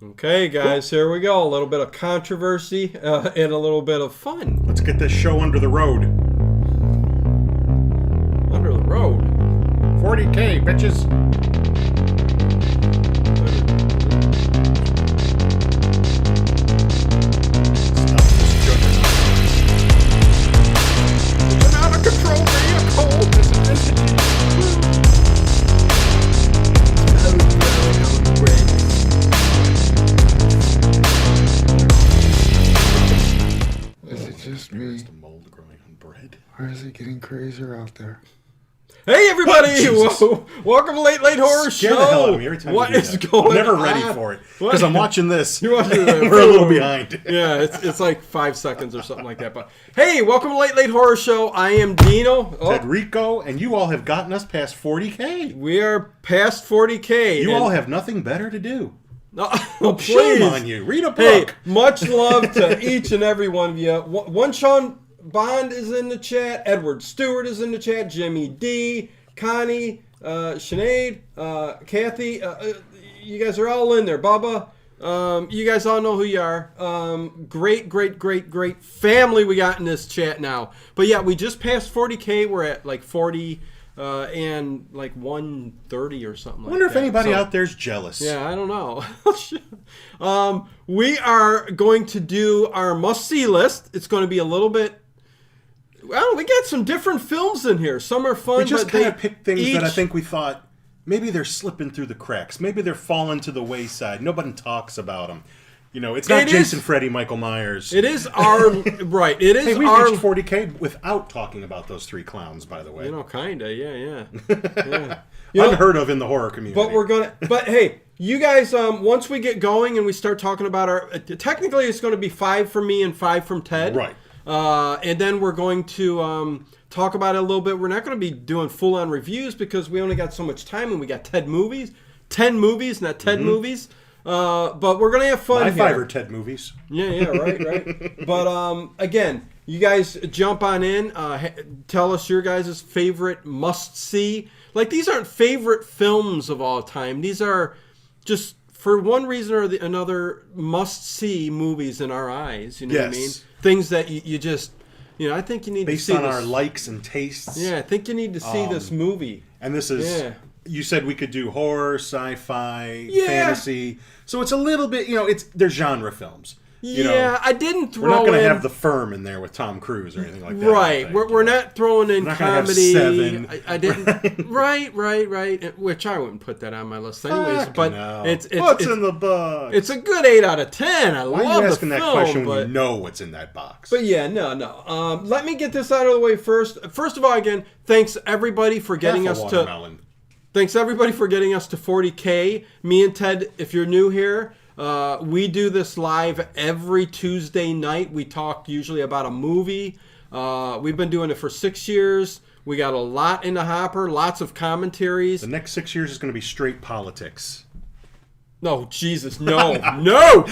Okay, guys, here we go. A little bit of controversy uh, and a little bit of fun Let's get this show under the road. under the road. 40k, bitches. Getting crazier out there? Hey, everybody! Oh, Whoa. Welcome to Late Late Horror Scare Show. the hell out of me every time What you do is that. going I'm never on? ready for it because I'm watching this. You're watching the- and we're a little behind. Yeah, it's, it's like five seconds or something like that. But hey, welcome to Late Late Horror Show. I am Dino. Oh, Federico, and you all have gotten us past 40k. we are past 40k. You all have nothing better to do. Oh, Shame please. on you. Read a Hey, much love to each and every one of you. One one Sean Bond is in the chat. Edward Stewart is in the chat. Jimmy D, Connie, uh, Sinead, uh, Kathy. Uh, uh, you guys are all in there. Bubba. Um, you guys all know who you are. Um, great, great, great, great family we got in this chat now. But yeah, we just passed 40k. We're at like 40 uh, and like 130 or something. I wonder like if that. anybody So- out there's jealous. yeah, I don't know. um, we are going to do our must see list. It's going to be a little bit. Well, we got some different films in here. Some are fun, We just but kind of picked things that I think we thought maybe they're slipping through the cracks. Maybe they're falling to the wayside. Nobody talks about them. You know, it's not It Jason, is- Freddy, Michael Myers. It is our right. It is Hey, we our. reached 40k without talking about those three clowns, by the way. You know, kinda. Yeah, yeah. yeah. You know, Unheard of in the horror community. But we're gonna. But hey, you guys. Um, once we get going and we start talking about our, uh, technically it's going to be five from me and five from Ted. Right. Uh, and then we're going to um, talk about it a little bit. We're not going to be doing full on reviews because we only got so much time and we got Ted movies, ten movies, not 10 movies. Uh, but we're gonna have fun my here. five are Ted movies. Yeah, yeah, right, right. but um, again, you guys jump on in. Uh, tell us your guys' favorite must see. Like these aren't favorite films of all time. These are just for one reason or the, another must see movies in our eyes. You know what I mean? Things that you, you just, you know, I think you need Based to see on this. our likes and tastes. yeah, I think you need to see this um, movie. And this is Yeah. you said we could do horror, sci-fi, Yeah. fantasy. So it's a little bit, you know, it's they're genre films. You yeah, know, I didn't throw we're not going to have the firm in there with Tom Cruise or anything like that. Right. We're, we're not throwing in not comedy. seven. I, I didn't. right, right, right. Which I wouldn't put that on my list anyways. Fuck but no. it's it's what's it's, in the box. it's a good eight out of ten. I Why love are you asking the that question but, when you know what's in that box? but yeah, no, no. Um, let me get this out of the way first. First of all, again, thanks everybody for getting Half us to. Thanks everybody for getting us to 40k. Me and Ted, if you're new here, uh, we do this live every Tuesday night. We talk usually about a movie. Uh, we've been doing it for six years. We got a lot in the hopper, lots of commentaries. The next six years is going to be straight politics. No, Jesus, no, no.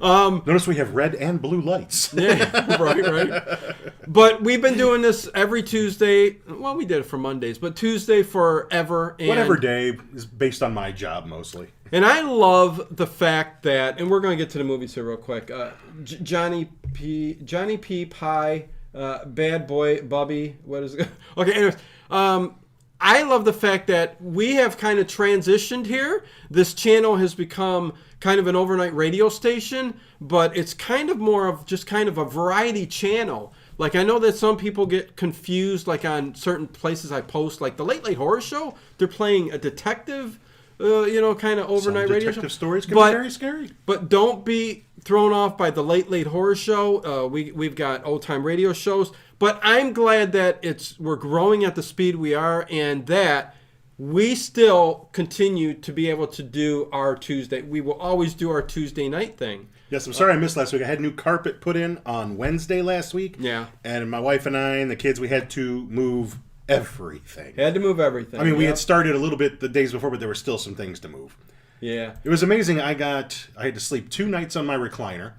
Notice we have red and blue lights. Yeah, right, right. But we've been doing this every Tuesday. Well, we did it for Mondays, but Tuesday forever. And Whatever day is based on my job mostly. And I love the fact that, and we're going to get to the movies here real quick. Uh, J- Johnny P. Johnny P. Pie, uh, Bad Boy Bubby. What is it? Okay, anyways, um, I love the fact that we have kind of transitioned here. This channel has become kind of an overnight radio station, but it's kind of more of just kind of a variety channel. Like I know that some people get confused, like on certain places I post, like the Late Late Horror Show. They're playing a detective uh, you know, kind of Some overnight radio detective show. stories can but, be very scary. But don't be thrown off by the late late horror show. Uh, we we've got old time radio shows. But I'm glad that it's we're growing at the speed we are, and that we still continue to be able to do our Tuesday. We will always do our Tuesday night thing. Yes, I'm sorry I missed last week. I had new carpet put in on Wednesday last week. Yeah. And my wife and I and the kids, we had to move everything. Had to move everything. I mean, we yeah. had started a little bit the days before, but there were still some things to move. yeah. It was amazing. I got, I had to sleep two nights on my recliner,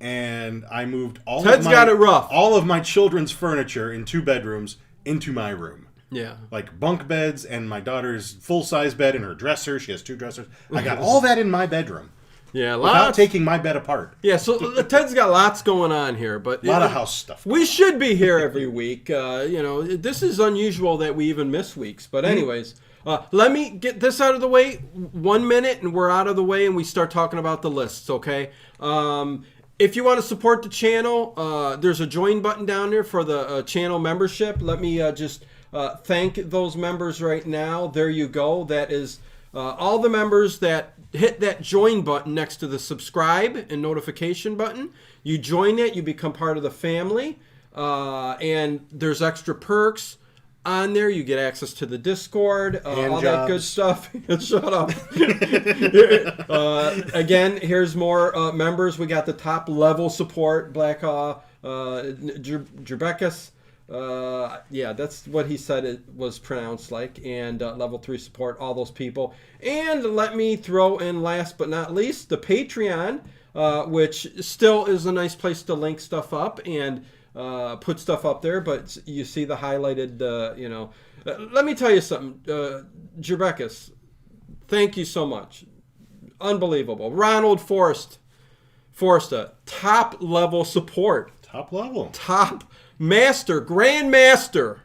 and I moved all Ted's of my, got it rough. all of my children's furniture in two bedrooms into my room. Yeah. Like bunk beds and my daughter's full size bed and her dresser. She has two dressers. I got all that in my bedroom. Yeah, without lots. taking my bed apart. Yeah, so uh, Ted's got lots going on here, but A lot of uh, house stuff. We should be here every week. Uh, you know, this is unusual that we even miss weeks. But anyways, uh, let me get this out of the way. One minute, and we're out of the way, and we start talking about the lists. Okay. Um, if you want to support the channel, uh, there's a join button down there for the uh, channel membership. Let me uh, just uh, thank those members right now. There you go. That is uh, all the members that hit that join button next to the subscribe and notification button. You join it, you become part of the family, uh, and there's extra perks on there. You get access to the Discord, uh, all that good stuff. Shut up. uh, again, here's more uh, members. We got the top level support, Black uh, uh, Jerbekus. Uh, yeah, that's what he said it was pronounced like. And uh, level three support, all those people. And let me throw in last but not least the Patreon, uh, which still is a nice place to link stuff up and uh, put stuff up there. But you see the highlighted, uh, you know. Uh, let me tell you something, uh, Jerbekus. Thank you so much. Unbelievable. Ronald Forrest. Forsta, top level support Top level. top master, grandmaster.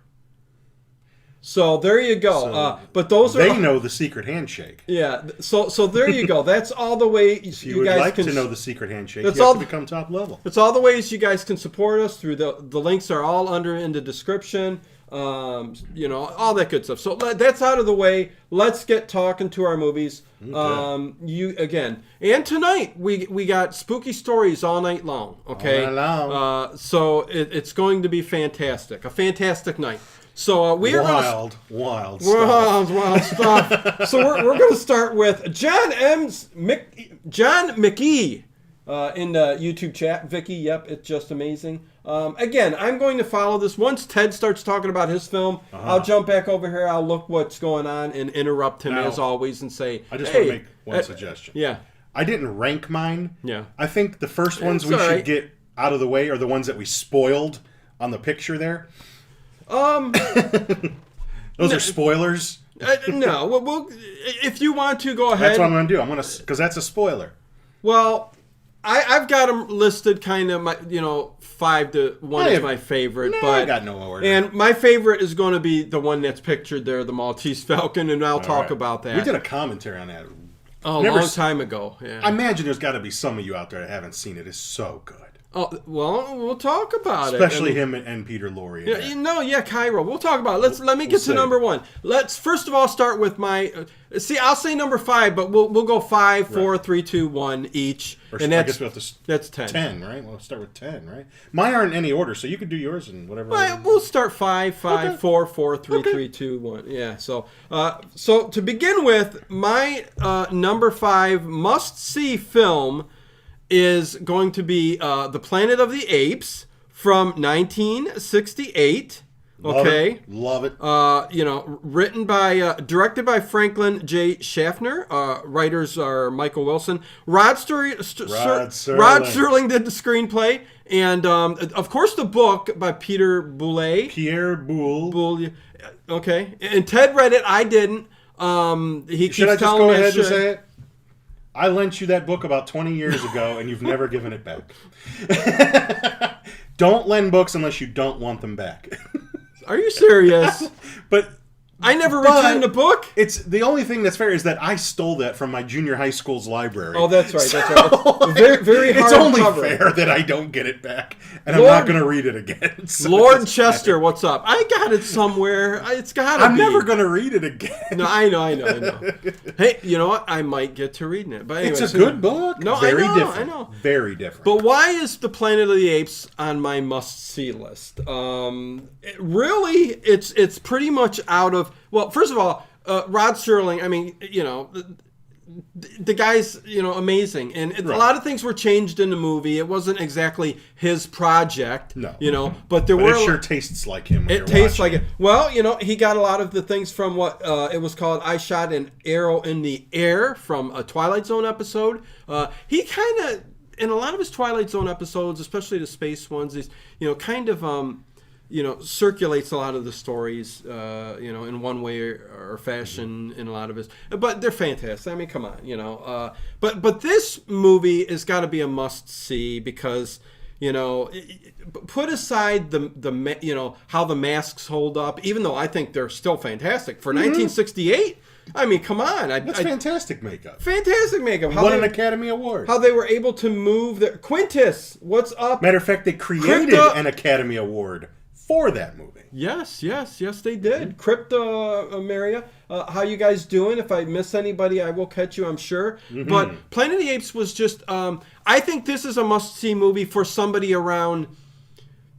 So there you go. So uh, but those are They know the secret handshake. yeah. So so there you go. That's all the way you, If you, you would guys like can. to know the secret handshake, That's you have all- to become top level. It's all the ways you guys can support us through the the links are all under in the description. Um, you know all that good stuff. So that's out of the way. Let's get talking to our movies. Um, you again, and tonight we we got spooky stories all night long. Okay, All night long. Uh, so it, it's going to be fantastic. A fantastic night. So uh, we are gonna Wild, wild stuff. Wild, wild stuff. so we're, we're going to start with John M's Mc, John McGee uh, in the YouTube chat. Vicky, yep, it's just amazing. Um, again, I'm going to follow this. Once Ted starts talking about his film, Uh-huh. I'll jump back over here. I'll look what's going on and interrupt him Now, as always and say, I just hey, want to make one uh, suggestion. Yeah, I didn't rank mine. Yeah. I think the first ones It's we should right. get out of the way are the ones that we spoiled on the picture there. Um, Those are spoilers. uh, no. Well, well, if you want to go ahead. That's what I'm going to do. I'm going to because that's a spoiler. Well, I, I've got them listed kind of my you know five to one I is have- my favorite, Nah, but I got no order. And my favorite is going to be the one that's pictured there, the Maltese Falcon, and I'll talk right. about that. We did a commentary on that. oh, a never long s- time ago. Yeah. I imagine there's got to be some of you out there that haven't seen it. It's so good, oh well, we'll talk about especially it. Especially him and, and Peter Lorre. Yeah, you know, yeah, Cairo. We'll talk about it. Let's let me get We'll to number it. one. Let's first of all start with my. Uh, see, I'll say number five, but we'll we'll go five, four, three, two, one each, Or and I that's guess we have to that's ten. ten, right? We'll start with ten, right? Mine aren't in any order, so you could do yours and whatever. Well, we'll start five, five, Okay. four, four, three, Okay. three, two, one. Yeah. So, uh, so to begin with, my uh, number five must-see film is going to be uh, The Planet of the Apes from 1968. Love Okay. it. love it. Uh, you know, written by, uh, directed by Franklin J. Schaffner. Uh, writers are Michael Wilson. Rod, Ster- St- Rod Ser- Rod did the screenplay. And, um, of course, the book by Peter Boulay. Pierre Boulle. Bull- Okay. And Ted read it. I didn't. Um, he keeps Should I just telling go I ahead and say it? I lent you that book about 20 years ago, and you've never given it back. don't lend books unless you don't want them back. Are you serious? but I never But- returned a book. it's the only thing that's fair is that I stole that from my junior high school's library. Oh, that's right. That's right. It's very, very it's only cover. fair that I don't get it back, and I'm not going to read it again. So Lord Chester, what's up? I got it somewhere. It's gotta I'm be. never going to read it again. No, I know, I know, I know. hey, you know what? I might get to reading it. But anyways, it's a good book. No, very I know, different. I know. Very different. But why is the Planet of the Apes on my must-see list? Um, it- really, it's it's pretty much out of. Well, first of all, uh, Rod Serling. I mean, you know, the, the guy's you know amazing, and it- a lot of things were changed in the movie. It wasn't exactly his project, No. you know, but there but were it sure tastes like him. It tastes like it. Well, you know, he got a lot of the things from what uh, it was called. I shot an arrow in the air from a Twilight Zone episode. Uh, he kind of, in a lot of his Twilight Zone episodes, especially the space ones, is you know kind of um, you know circulates a lot of the stories uh, you know in one way or, or fashion in a lot of his but they're fantastic. I mean come on you know uh, but but this movie has got to be a must see because you know put aside the the you know how the masks hold up even though i think they're still fantastic. For 1968 i mean come on I, That's I- fantastic makeup. fantastic makeup. How Won they, an Academy Award. how they were able to move the quintus what's up? Matter of fact, they created Crypto- an Academy Award for that movie. Yes, yes, yes, they did. Crypto uh, Maria, uh, how you guys doing? If I miss anybody, I will catch you, I'm sure. But Planet of the Apes was just. Um, I think this is a must-see movie for somebody around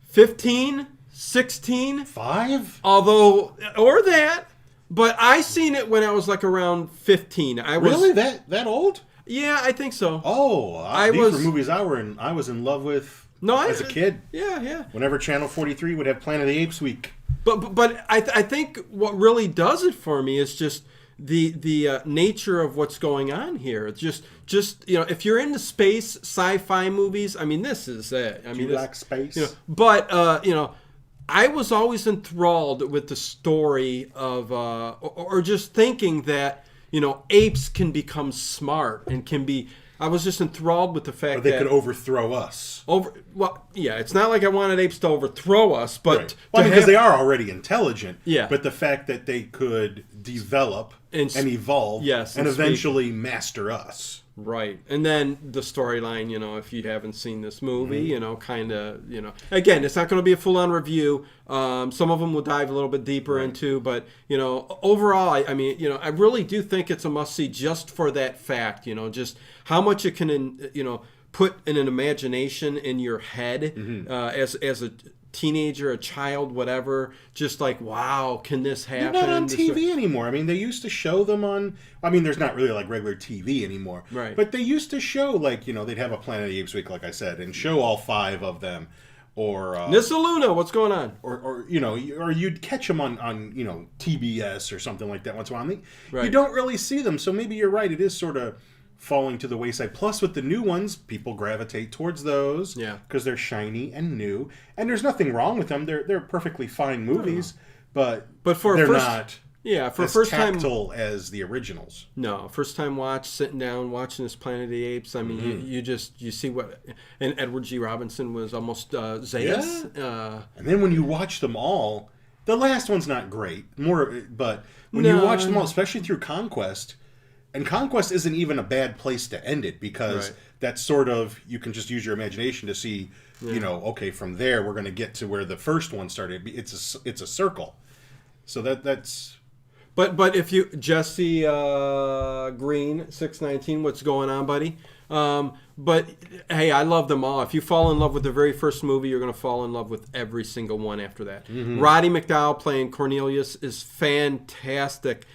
15, 16, Five? although or that. But I seen it when I was like around 15. I was Really? That that old? Yeah, I think so. Oh, I I these was- were movies I were in. I was in love with No, as a kid. Yeah, yeah. Whenever Channel Forty Three would have Planet of the Apes week. But but, but I, th- I think what really does it for me is just the the uh, nature of what's going on here. It's just just you know if you're into space sci-fi movies, I mean this is it. I mean you like space? You know, but uh, you know. I was always enthralled with the story of, uh, or, or just thinking that you know apes can become smart and can be. I was just enthralled with the fact Or they that could overthrow us. over. Well, yeah, it's not like I wanted apes to overthrow us, but Right. Well, because have- they are already intelligent. Yeah. But the fact that they could develop And and, evolve yes, and and eventually master us. Right. And then the storyline, you know, if you haven't seen this movie, Mm-hmm. you know, kind of, you know, again, it's not going to be a full on review. Um, some of them we'll dive a little bit deeper into, but, you know, overall, I, I mean, you know, I really do think it's a must see just for that fact, you know, just how much it can, in- you know, put in an imagination in your head Mm-hmm. uh, as, as a teenager, a child, whatever, just like, wow, can this They're happen? not on This- TV anymore. I mean, they used to show them on. I mean, there's not really like regular TV anymore. Right. But they used to show like you know they'd have a Planet of the Apes week, like I said, and show all five of them, or uh, Nissa Luna, what's going on? or, or you know, or you'd catch them on on you know TBS or something like that once in a while. Right. You don't really see them, so maybe you're right. It is sort of falling to the wayside. Plus, with the new ones, people gravitate towards those, Yeah. because they're shiny and new, and there's nothing wrong with them. They're they're perfectly fine movies, but But for they're first- not Yeah, for as first time. tactile as the originals. No, first time watch, sitting down, watching this Planet of the Apes. I mean, you, Mm-hmm. you just you see what, and Edward G. Robinson was almost uh, Zaius. Uh, And then when you watch them all, the last one's not great. More, but when you watch them all, especially through Conquest, and Conquest isn't even a bad place to end it because Right. that's sort of you can just use your imagination to see, you know, okay, from there we're going to get to where the first one started. It's a it's a circle, so that that's but but if you Jesse uh, Green six nineteen, what's going on, buddy? Um, but hey, I love them all. If you fall in love with the very first movie, you're going to fall in love with every single one after that. Mm-hmm. Roddy McDowall playing Cornelius is fantastic.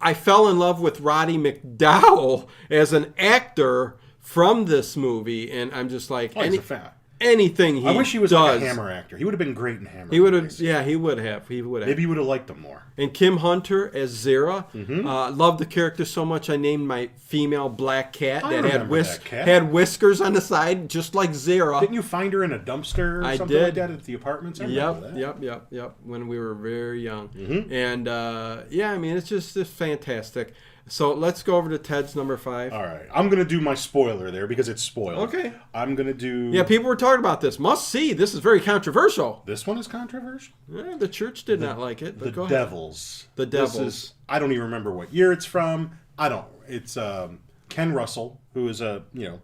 I fell in love with Roddy McDowall as an actor from this movie, and I'm just like, oh, he's any- a fan. Anything he I wish he was does, like a Hammer actor. He would have been great in Hammer. He would have, movies. yeah, he would have, he would have. Maybe you would have liked him more. And Kim Hunter as Zira. Mm-hmm. Uh, loved the character so much. I named my female black cat I that had that cat. had whiskers on the side, just like Zira. Didn't you find her in a dumpster or I something like did. that at the apartments? I Yep, that. yep, yep, yep. When we were very young, Mm-hmm. and uh, yeah, I mean it's just it's fantastic. So let's go over to Ted's number five. All right, I'm gonna do my spoiler there because it's spoiled. Okay. I'm gonna do. Yeah, people were talking about this. Must see. This is very controversial. This one is controversial. The church did not like it. But The. Devils. The This Devils. is- I don't even remember what year it's from. I don't. It's um, Ken Russell, who is a you know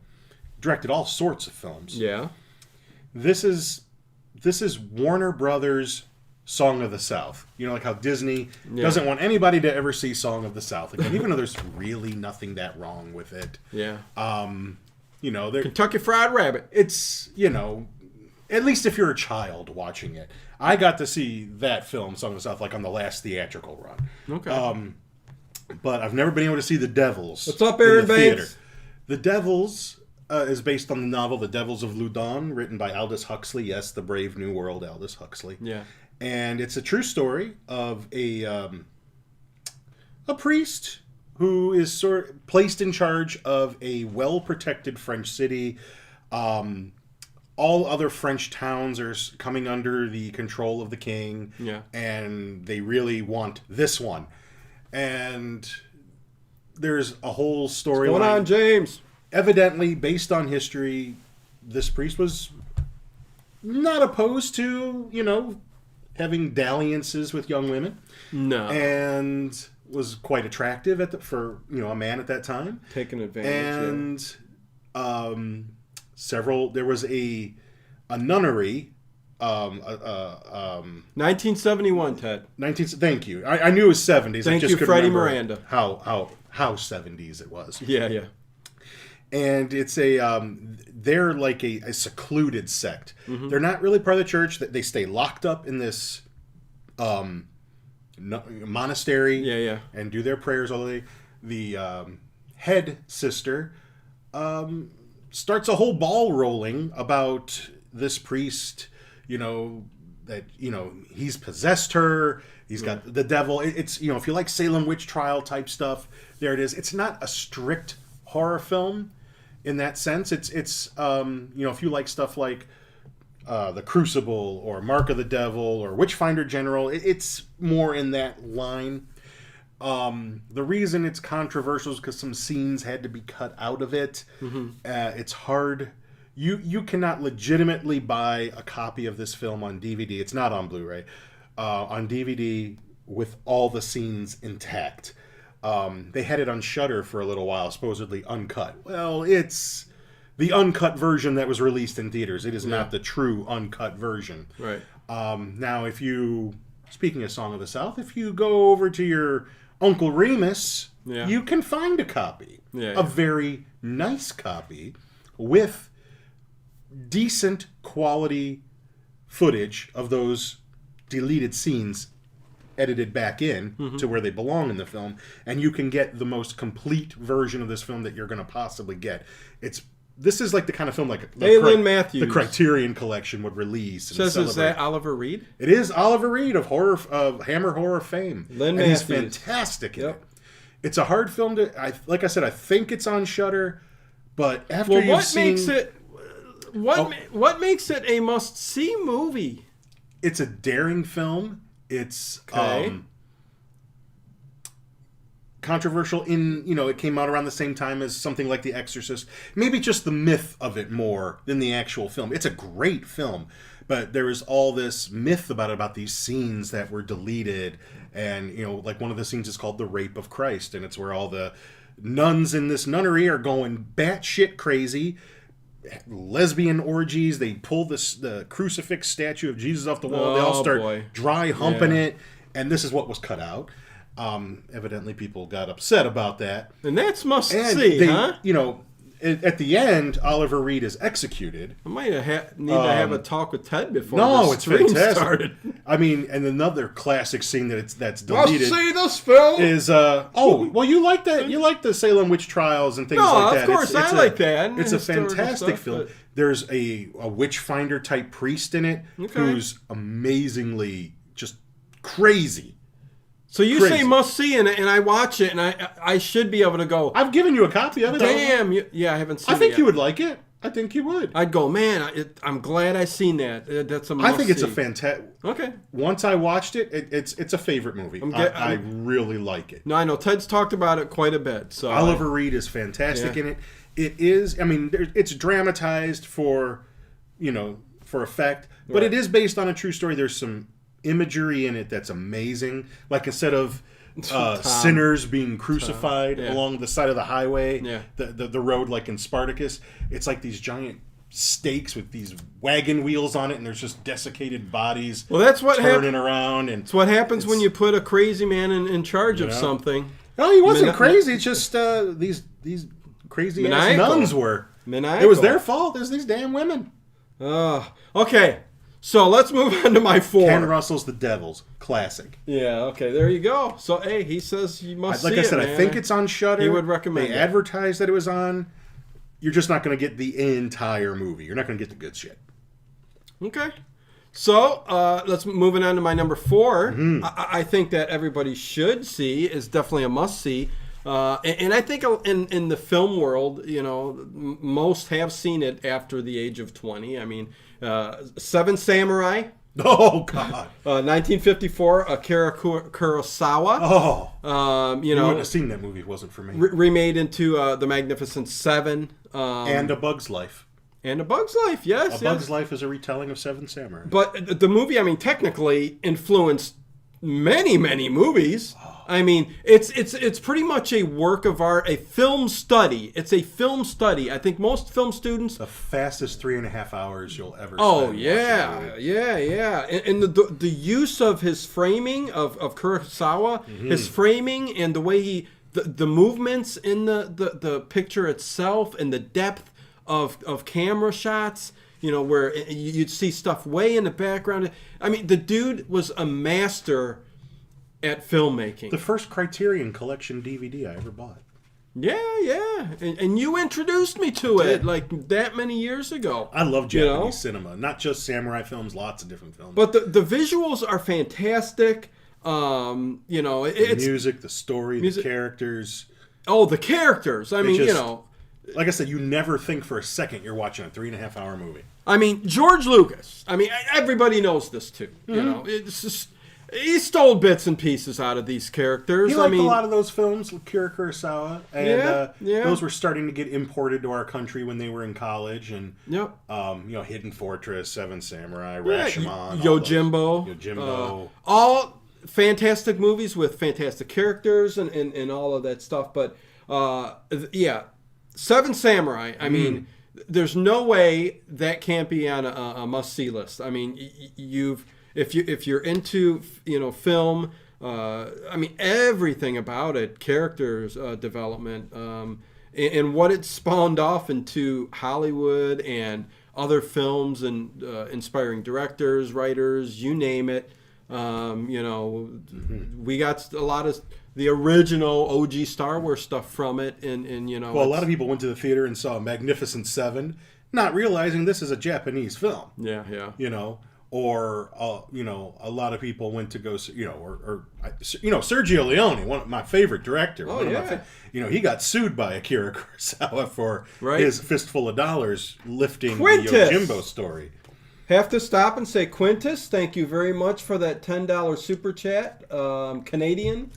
directed all sorts of films. Yeah. This is this is Warner Brothers. Song of the South. You know, like how Disney doesn't want anybody to ever see Song of the South again, even though there's really nothing that wrong with it. Yeah. You know, Kentucky Fried Rabbit. it's you know at least if you're a child watching it i got to see that film song of the south like on the last theatrical run Okay. Um, but i've never been able to see the devils What's up, Aaron the Banks? the devils uh, is based on the novel the devils of loudun written by aldous huxley yes the brave new world aldous huxley yeah. And it's a true story of a um, a priest who is sort placed in charge of a well protected French city. Um, all other French towns are coming under the control of the king. Yeah. And they really want this one. And there's a whole story Going on, James. evidently based on history this priest was not opposed to you know having dalliances with young women No. and was quite attractive at the, for you know a man at that time Taking advantage. yeah. and um, several there was a a nunnery um, uh, um, 1971, Ted. 19 thank you I, I knew it was 70s I Thank just you, Freddie Miranda. how how how 70s it was Yeah, yeah. And it's a um, they're like a, a secluded sect. Mm-hmm. They're not really part of the church. That they stay locked up in this um, no, monastery. Yeah, yeah. and do their prayers all day. The um, head sister um, starts a whole ball rolling about this priest. You know that you know he's possessed her. He's got the devil. It's you know if you like Salem witch trial type stuff, there it is. It's not a strict horror film in that sense. It's it's um, you know if you like stuff like uh, the Crucible or Mark of the Devil or Witchfinder General, it, it's more in that line. Um, the reason it's controversial is because some scenes had to be cut out of it. Uh, it's hard. You you cannot legitimately buy a copy of this film on DVD. It's not on Blu-ray. Uh, on DVD with all the scenes intact. Um, they had it on Shutter for a little while, supposedly uncut. Well, it's the uncut version that was released in theaters. It is not the true uncut version. Right. Um, now, if you, speaking of Song of the South, if you go over to your Uncle Remus, Yeah. you can find a copy. Yeah, A yeah. very nice copy with decent quality footage of those deleted scenes edited back in Mm-hmm. to where they belong in the film and you can get the most complete version of this film that you're going to possibly get it's this is like the kind of film like the, Hey, Lynn Matthews. the criterion collection would release and Says is celebrate. that Oliver Reed? it is oliver reed of horror of hammer horror fame Lynn and he's fantastic in Yep. it it's a hard film to I like I said I think it's on Shutter, but after Well, you've what seen makes it what Oh. ma- what makes it a must see movie? it's a daring film. It's Okay. um, controversial in you know it came out around the same time as something like The Exorcist. Maybe just the myth of it more than the actual film. It's a great film, but there is all this myth about it about these scenes that were deleted, and you know like one of the scenes is called the Rape of Christ, and it's where all the nuns in this nunnery are going batshit crazy lesbian orgies. They pull this the crucifix statue of Jesus off the wall. they all Oh, start boy. dry humping Yeah. it, and this is what was cut out. Um, evidently, people got upset about that, And that's must and see, they, huh? you know, at, at the end, Oliver Reed is executed. I might ha- need to have a talk with Ted before Um, No, this it's fantastic. started. I mean, and another classic scene that it's that's Must see this film. is uh oh well you like that you like the Salem witch trials and things No, like that. of that. course, I a- like that, It's a fantastic stuff, film. but- There's a a witch finder type priest in it Okay. who's amazingly just crazy. So you crazy. say must see, and, and I watch it, and I I should be able to go. I've given you a copy of it. Damn, you, yeah, I haven't seen. It. I think it you would like it. I think you would. I'd go, man. I, it, I'm glad I seen that. Uh, That's a. I think it's a fantastic. Okay. Once I watched it, it, it's it's a favorite movie. I, get- I I'm- really like it. No, I know Ted's talked about it quite a bit. So Oliver Reed is fantastic Yeah. in it. It is. I mean, there, it's dramatized for, you know, for effect, but it is based on a true story. There's some imagery in it that's amazing. Like instead of uh, sinners being crucified yeah. along the side of the highway, Yeah. the, the the road like in Spartacus, it's like these giant stakes with these wagon wheels on it, and there's just desiccated bodies Well, that's what turning happens. around. And It's what happens when you put a crazy man in, in charge of know? something. no, he wasn't Mani- crazy. It's just uh, these these crazy ass nuns were. Maniacal. It was their fault. There's these damn women. Oh, okay. So let's move on to my four. Ken Russell's The Devils, classic. Yeah. Okay. There you go. So hey, he says you must like see I said, it, I think it's on Shutter. He would recommend They it. advertised that it was on. You're just not going to get the entire movie. You're not going to get the good shit. Okay. So uh, let's moving on to my number 4 Mm-hmm. I, I think that everybody should see is definitely a must see. Uh, and, and I think in in the film world, you know, most have seen it after the age of twenty. I mean, uh, Seven Samurai, Oh God. uh, 1954, Akira Kurosawa. Oh. Um, you You know, wouldn't have seen that movie it wasn't for me. re- remade into uh, the Magnificent Seven. Um, and A Bug's Life. and A Bug's Life, yes. A yes. Bug's Life is a retelling of Seven Samurai. But the movie, I mean, technically influenced many, many movies. I mean, it's it's it's pretty much a work of art, a film study. It's a film study. I think most film students. the fastest three and a half hours you'll ever Oh yeah, yeah, yeah, and, and the, the the use of his framing of of Kurosawa, Mm-hmm. his framing and the way he the, the movements in the, the the picture itself and the depth of of camera shots. You know where you'd see stuff way in the background. I mean, the dude was a master at filmmaking. The first Criterion Collection DVD I ever bought. yeah, yeah, and, and you introduced me to it like that many years ago. I love You Japanese know? cinema, not just samurai films, lots of different films. But the, the visuals are fantastic. Um, you know, it, the it's music, the story, Music- the characters. oh the characters. I mean, you know, Like I said, you never think for a second you're watching a three and a half hour movie. I mean George Lucas. I mean, everybody knows this too. You Mm-hmm. know, it's just he stole bits and pieces out of these characters. He I liked mean, a lot of those films, Kira Kurosawa, and Yeah, uh, yeah. those were starting to get imported to our country when they were in college. And Yep. um, you know, Hidden Fortress, Seven Samurai, Yeah, Rashomon, Y- all those- Yojimbo. Yojimbo. Uh, all fantastic movies with fantastic characters and, and, and all of that stuff. But uh, th- yeah, Seven Samurai. I mean, there's no way that can't be on a, a must see list. I mean, y- you've if you if you're into you know film. Uh, I mean everything about it, characters uh, development, um, and, and what it spawned off into Hollywood and other films and uh, inspiring directors, writers, you name it. Um, you know, we got a lot of the original OG Star Wars stuff from it, and, and you know, Well, a lot of people went to the theater and saw Magnificent Seven, not realizing this is a Japanese film. yeah, yeah, You know, or uh, you know, a lot of people went to go, you know, or, or you know, Sergio Leone, one of my favorite director. Oh, one of my yeah. fa- you know, he got sued by Akira Kurosawa for Right. his fistful of dollars lifting Quintus! the Yojimbo story. Have to stop and say, Quintus, thank you very much for that ten dollars super chat, um, Canadian.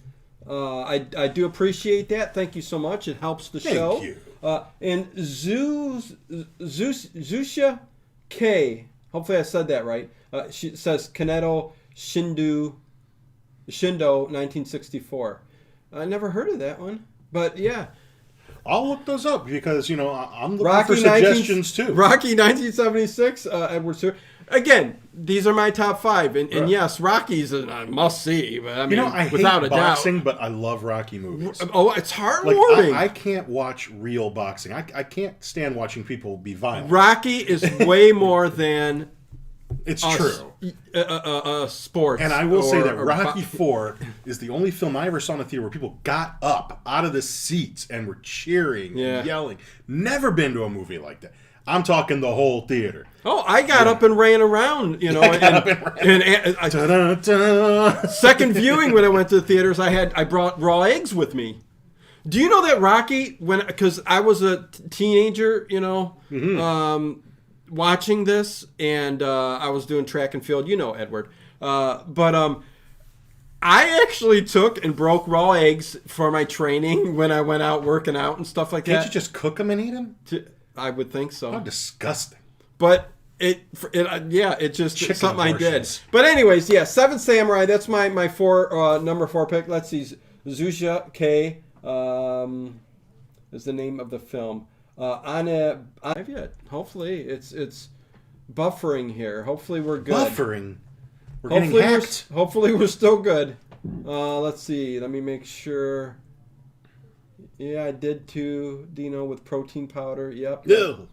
Uh, I, I do appreciate that. Thank you so much. It helps the show. Thank show. you. Uh, and Zeus, Zeus, Zusha K. Hopefully I said that right. Uh, she says Kaneto Shindu Shindo 1964. I never heard of that one, but yeah. I'll look those up because you know I'm looking Rocky for 19 suggestions too. Rocky 1976, uh, Edward Stewart. Again, these are my top five, and, and Right. yes, Rocky's a must see. But I mean, you know, I hate without a boxing, but I love Rocky movies. Oh, it's Like heartwarming. I, I can't watch real boxing. I, I can't stand watching people be violent. Rocky is way more than It's a, true. a, a, a, sports. And I will say that Rocky Four is the only film I ever saw in a theater where people got up out of the seats and were cheering Yeah. and yelling. Never been to a movie like that. I'm talking the whole theater. Oh, I got up and ran around, you know, I got and, up and ran. and, and I- Da-da-da. second viewing when I went to the theaters, I had I brought raw eggs with me. Do you know that Rocky when because I was a t- teenager, you know, Mm-hmm. um, watching this and uh, I was doing track and field, you know, Edward. Uh, but um, I actually took and broke raw eggs for my training when I went out working out and stuff like that. Can't that. you just cook them and eat them? T- I would think so. How disgusting. But it, it uh, yeah, it just Chicken it's something I did. But anyways, yeah, Seven Samurai. That's my my four uh, number four pick. Let's see, Zusha K. Um, is the name of the film. Uh, Anna, I've yet. Hopefully, it's it's buffering here. Hopefully, we're good. Buffering. We're getting Hopefully, we're, hacked. hopefully we're still good. Uh, let's see. Let me make sure. Yeah, I did too. Dino with protein powder. Yep. Ew.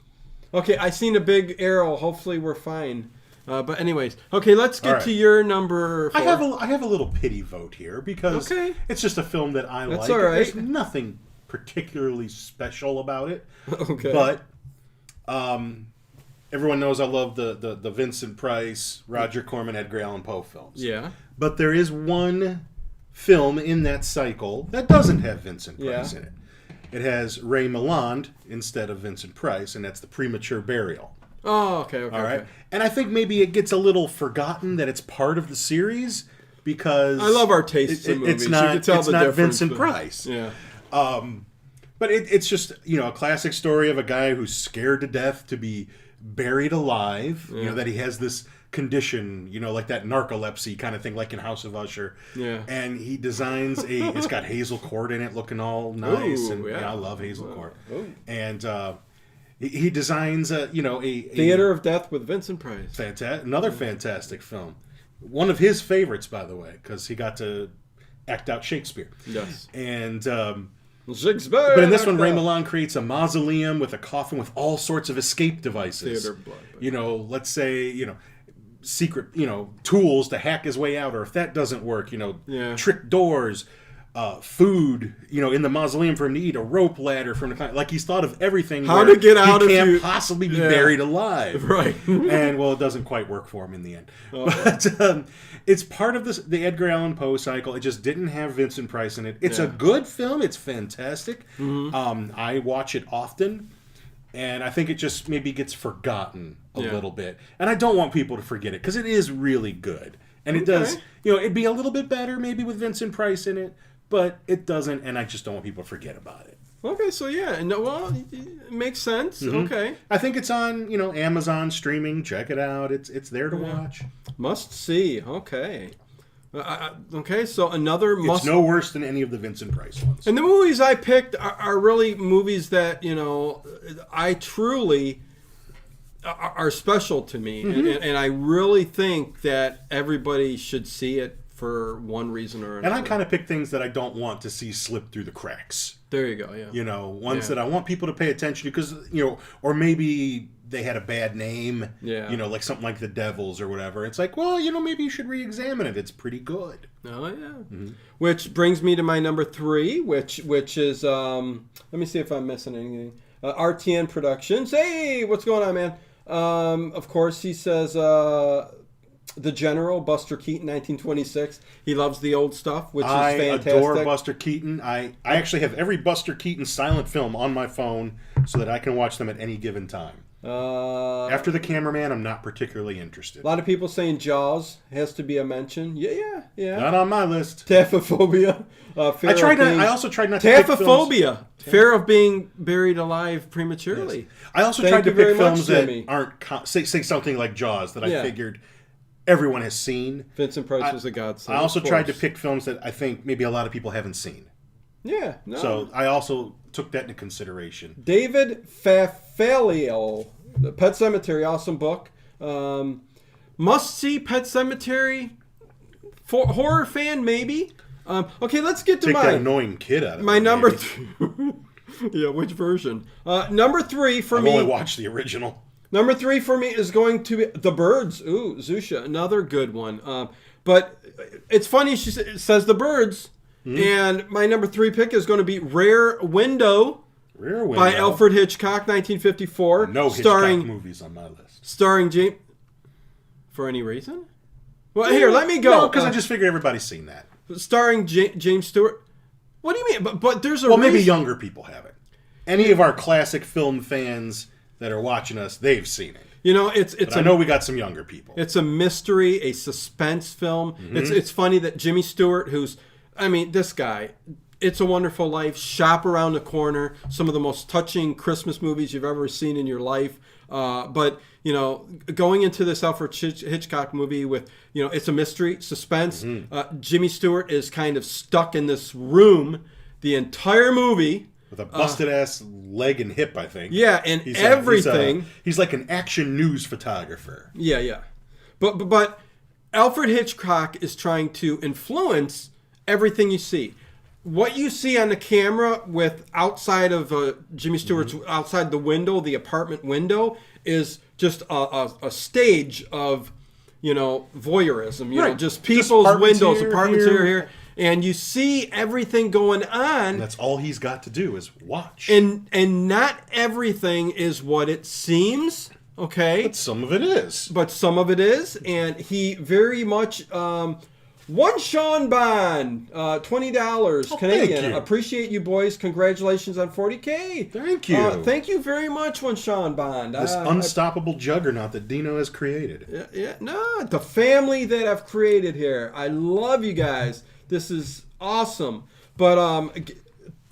Okay, I seen a big arrow. Hopefully, we're fine. Uh, but anyways, okay, let's get right. to your number. Four. I have a I have a little pity vote here because Okay. it's just a film that I That's like. all right. There's nothing particularly special about it. okay, But um, everyone knows I love the, the, the Vincent Price, Roger Corman, Edgar Allan Poe films. yeah, But there is one film in that cycle that doesn't have Vincent Price Yeah. in it. It has Ray Milland instead of Vincent Price, and that's the premature burial. Oh, okay, okay. All right, okay. and I think maybe it gets a little forgotten that it's part of the series because I love our tastes it- in movies. It's You not, can tell it's not Vincent but- Price. Yeah. Um, but it, it's just you know a classic story of a guy who's scared to death to be buried alive. You know that he has this condition, you know, like that narcolepsy kind of thing, like in House of Usher. Yeah. And he designs a. It's got Hazel Court in it, looking all nice, Ooh, and yeah. yeah, I love Hazel Court. Ooh. And uh, he, designs a you know a, a Theater of Death with Vincent Price. Fanta- another fantastic film. One of his favorites, by the way, because he got to act out Shakespeare. Yes. And um, Shakespeare. but in this one, Ray. Milland creates a mausoleum with a coffin with all sorts of escape devices. Theater blood. You know, let's say, you know, secret, you know, tools to hack his way out, or if that doesn't work, you know, Yeah. trick doors, uh, food, you know, in the mausoleum for him to eat, a rope ladder from the like he's thought of everything. How to get out he can't you- possibly be Yeah. buried alive. Right. and well, it doesn't quite work for him in the end. Oh. But um, it's part of this, the Edgar Allan Poe cycle. It just didn't have Vincent Price in it. It's a Yeah. Mm-hmm. good film. It's fantastic. Um, I watch it often, and I think it just maybe gets forgotten a Yeah. little bit. And I don't want people to forget it because it is really good. And it does, you know, it'd be a little bit better maybe with Vincent Price in it, but it doesn't. And I just don't want people to forget about it. Okay, so yeah, no, well, it makes sense. Mm-hmm. Okay, I think it's on, you know, Amazon streaming. Check it out. It's it's there to watch. must see. Okay, uh, okay, so another must. It's no worse than any of the Vincent Price ones. and the movies I picked are, are really movies that you know I truly are, are special to me, Mm-hmm. and, and I really think that everybody should see it for one reason or another. And I kind of pick things that I don't want to see slip through the cracks. there you go. Yeah. You know, ones Yeah. that I want people to pay attention to because, you know, or maybe they had a bad name. Yeah. You know, like something like The Devils or whatever. It's like, well, you know, maybe you should re examine it. It's pretty good. Oh yeah. Which brings me to my number three, which which is um, let me see if I'm missing anything. Uh, RTN Productions. Hey, what's going on, man? Um, of course, he says uh, the General Buster Keaton, 1926. He loves the old stuff, which is fantastic. I adore Buster Keaton. I, I actually have every Buster Keaton silent film on my phone so that I can watch them at any given time. Uh, After The Cameraman, I'm not particularly interested. a lot of people saying Jaws has to be a mention. Yeah, yeah, yeah. Not on my list. Taphophobia. Uh, I tried not, I also tried not to. Taphophobia. Fear of being buried alive prematurely. I also Thank tried to pick much, films that Jimmy. aren't co- say, say something like Jaws that I Yeah. figured everyone has seen. Vincent Price was a godsend. I also tried to pick films that I think maybe a lot of people haven't seen. Yeah, no. So I also took that into consideration. David Fafalio, the Pet Sematary, awesome book. Um, must see Pet Sematary. For horror fan, maybe. Um, okay, let's get to Take my that annoying kid out of it. my number. Th- yeah, which version? Uh, number three for I've me. only watched the original. Number three for me is going to be The Birds. Ooh, Zusha, another good one. Um, but it's funny, she says The Birds. Hmm? And my number three pick is going to be Rare Window Rear Window. by Alfred Hitchcock, 1954. No Hitchcock starring, movies on my list. starring James. For any reason? Well, here, let me go. because Uh, I just figure everybody's seen that. starring Ja- James Stewart. What do you mean? But, but there's a Well, maybe younger people haven't. Any of our classic film fans that are watching us, they've seen it. You know, it's it's But I a know we got some younger people. It's a mystery, a suspense film. Mm-hmm. It's it's funny that Jimmy Stewart, who's, I mean, this guy, It's a Wonderful Life, Shop Around the Corner, some of the most touching Christmas movies you've ever seen in your life. Uh, but you know, going into this Alfred Hitchcock movie with you know, it's a mystery, suspense. Mm-hmm. Uh, Jimmy Stewart is kind of stuck in this room the entire movie. with a busted ass leg and hip, I think. uh, Yeah, and He's a- he's a- everything. He's, like an action news photographer. Yeah, yeah. But, but but Alfred Hitchcock is trying to influence everything you see. What you see on the camera with outside of uh, Jimmy Stewart's outside the window, the apartment window, is just a, a, a stage of you know voyeurism. You know, Right. just Just people's apartments windows, here, apartments here. here, here, and you see everything going on. That's all he's got to do is watch. and and not everything is what it seems. Okay, but Some of it is. but some of it is, and he very much um, One Sean Bond, uh, twenty dollars Oh, Canadian. you. Appreciate you boys. Congratulations on forty k. Thank you. Uh, thank you very much, One Sean Bond. This Uh, unstoppable juggernaut that Dino has created. Yeah, yeah, no, the family that I've created here. I love you guys. This is awesome. But um,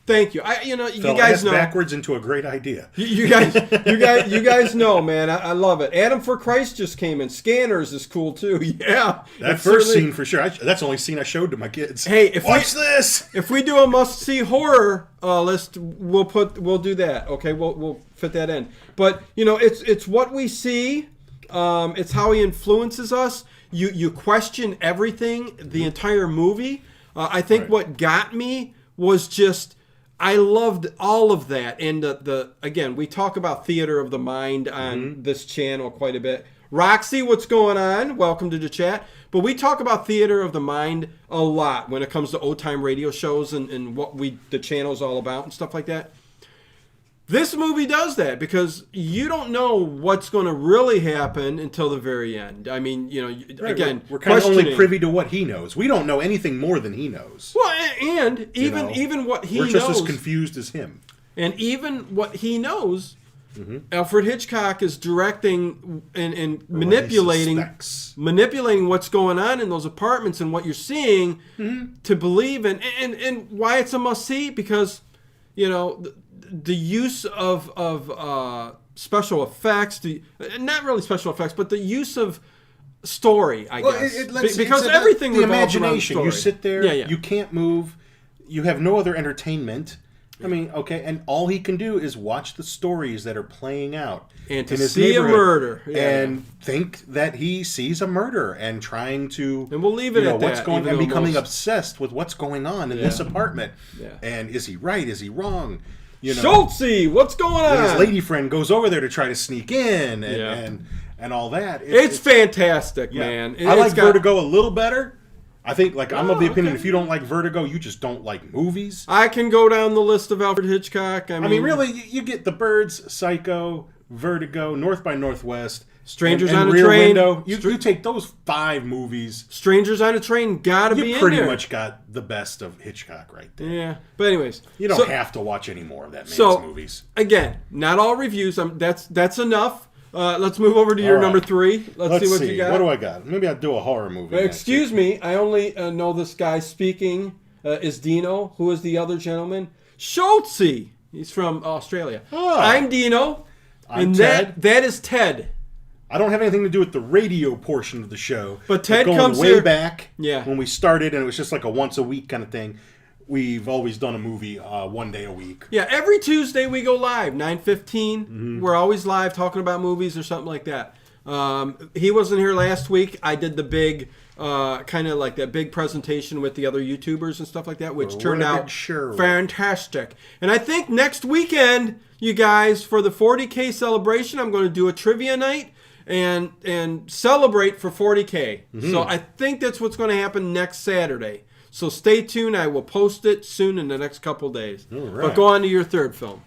thank you. I, you know, you Fell guys ass know. backwards into a great idea. You, you guys, you guys, you guys know, man. I, I love it. Adam for Christ just came in. Scanners is cool too. Yeah, That first certainly- scene for sure. I, that's the only scene I showed to my kids. Hey, if we- watch this. If we do a must see horror uh, list, we'll put we'll do that. Okay, we'll we'll fit that in. But you know, it's it's what we see. Um, it's how he influences us. You you question everything the entire movie. Uh, I think Right. what got me was just I loved all of that. And the, the again, we talk about theater of the mind on mm-hmm. this channel quite a bit. Roxy, what's going on? Welcome to the chat. But we talk about theater of the mind a lot when it comes to old time radio shows and, and what we the channel's all about and stuff like that. This movie does that because you don't know what's going to really happen until the very end. I mean, you know, you- again, we're, we're kind of only privy to what he knows. We don't know anything more than he knows. Well, and you even know? even what he we're just knows, as confused as him. and even what he knows, Mm-hmm. Alfred Hitchcock is directing and, and manipulating manipulating what's going on in those apartments and what you're seeing Mm-hmm. to believe in and and why it's a must see because you know the, use of of uh, special effects the not really special effects but the use of story I Well, guess it, it lets- Be- because everything the revolves around imagination. You sit there. yeah, yeah. You can't move. You have no other entertainment. I mean, okay, and all he can do is watch the stories that are playing out And to in his see a murder, yeah. and think that he sees a murder and trying to And we'll leave it you know, at what's that, going and becoming most- obsessed with what's going on in Yeah. this apartment. Yeah. And is he right? Is he wrong? You know, Schultze, what's going and his on? lady friend goes over there to try to sneak in and Yeah. and, and all that. It- it's fantastic, yeah. man. I like got- Vertigo a little better. I think, like, I'm of the Oh, opinion okay. if you don't like Vertigo, you just don't like movies. I can go down the list of Alfred Hitchcock. I mean, I mean, really, you you get The Birds, Psycho, Vertigo, North by Northwest, Strangers and, and on a Train. Window. You, you take those five movies, Strangers on a Train gotta be you in pretty much got the best of Hitchcock right there. Yeah, but anyways, You don't so, have to watch any more of that man's so- movies. again, not all reviews. Um, that's that's enough. Uh, let's move over to your right. number three. Let's, Let's see what you got. What do I got? Maybe I'll do a horror movie. Excuse me, I only uh, know this guy speaking uh, is Dino. Who is the other gentleman? Schultze. He's from Australia. Ah. I'm Dino, I'm and Ted. that that is Ted. I don't have anything to do with the radio portion of the show. But Ted going comes way here- back. Yeah. When we started, and it was just like a once a week kind of thing. We've always done a movie uh, one day a week. Yeah, every Tuesday we go live, nine Mm-hmm. We're always live talking about movies or something like that. Um, he wasn't here last week. I did the big, uh, kind of like that big presentation with the other YouTubers and stuff like that, which We're turned out Sherwood. fantastic. And I think next weekend, you guys, for the 40k celebration, I'm going to do a trivia night and and celebrate for 40k. Mm-hmm. So I think that's what's going to happen next Saturday. So stay tuned. I will post it soon in the next couple days. All But go on to your third film.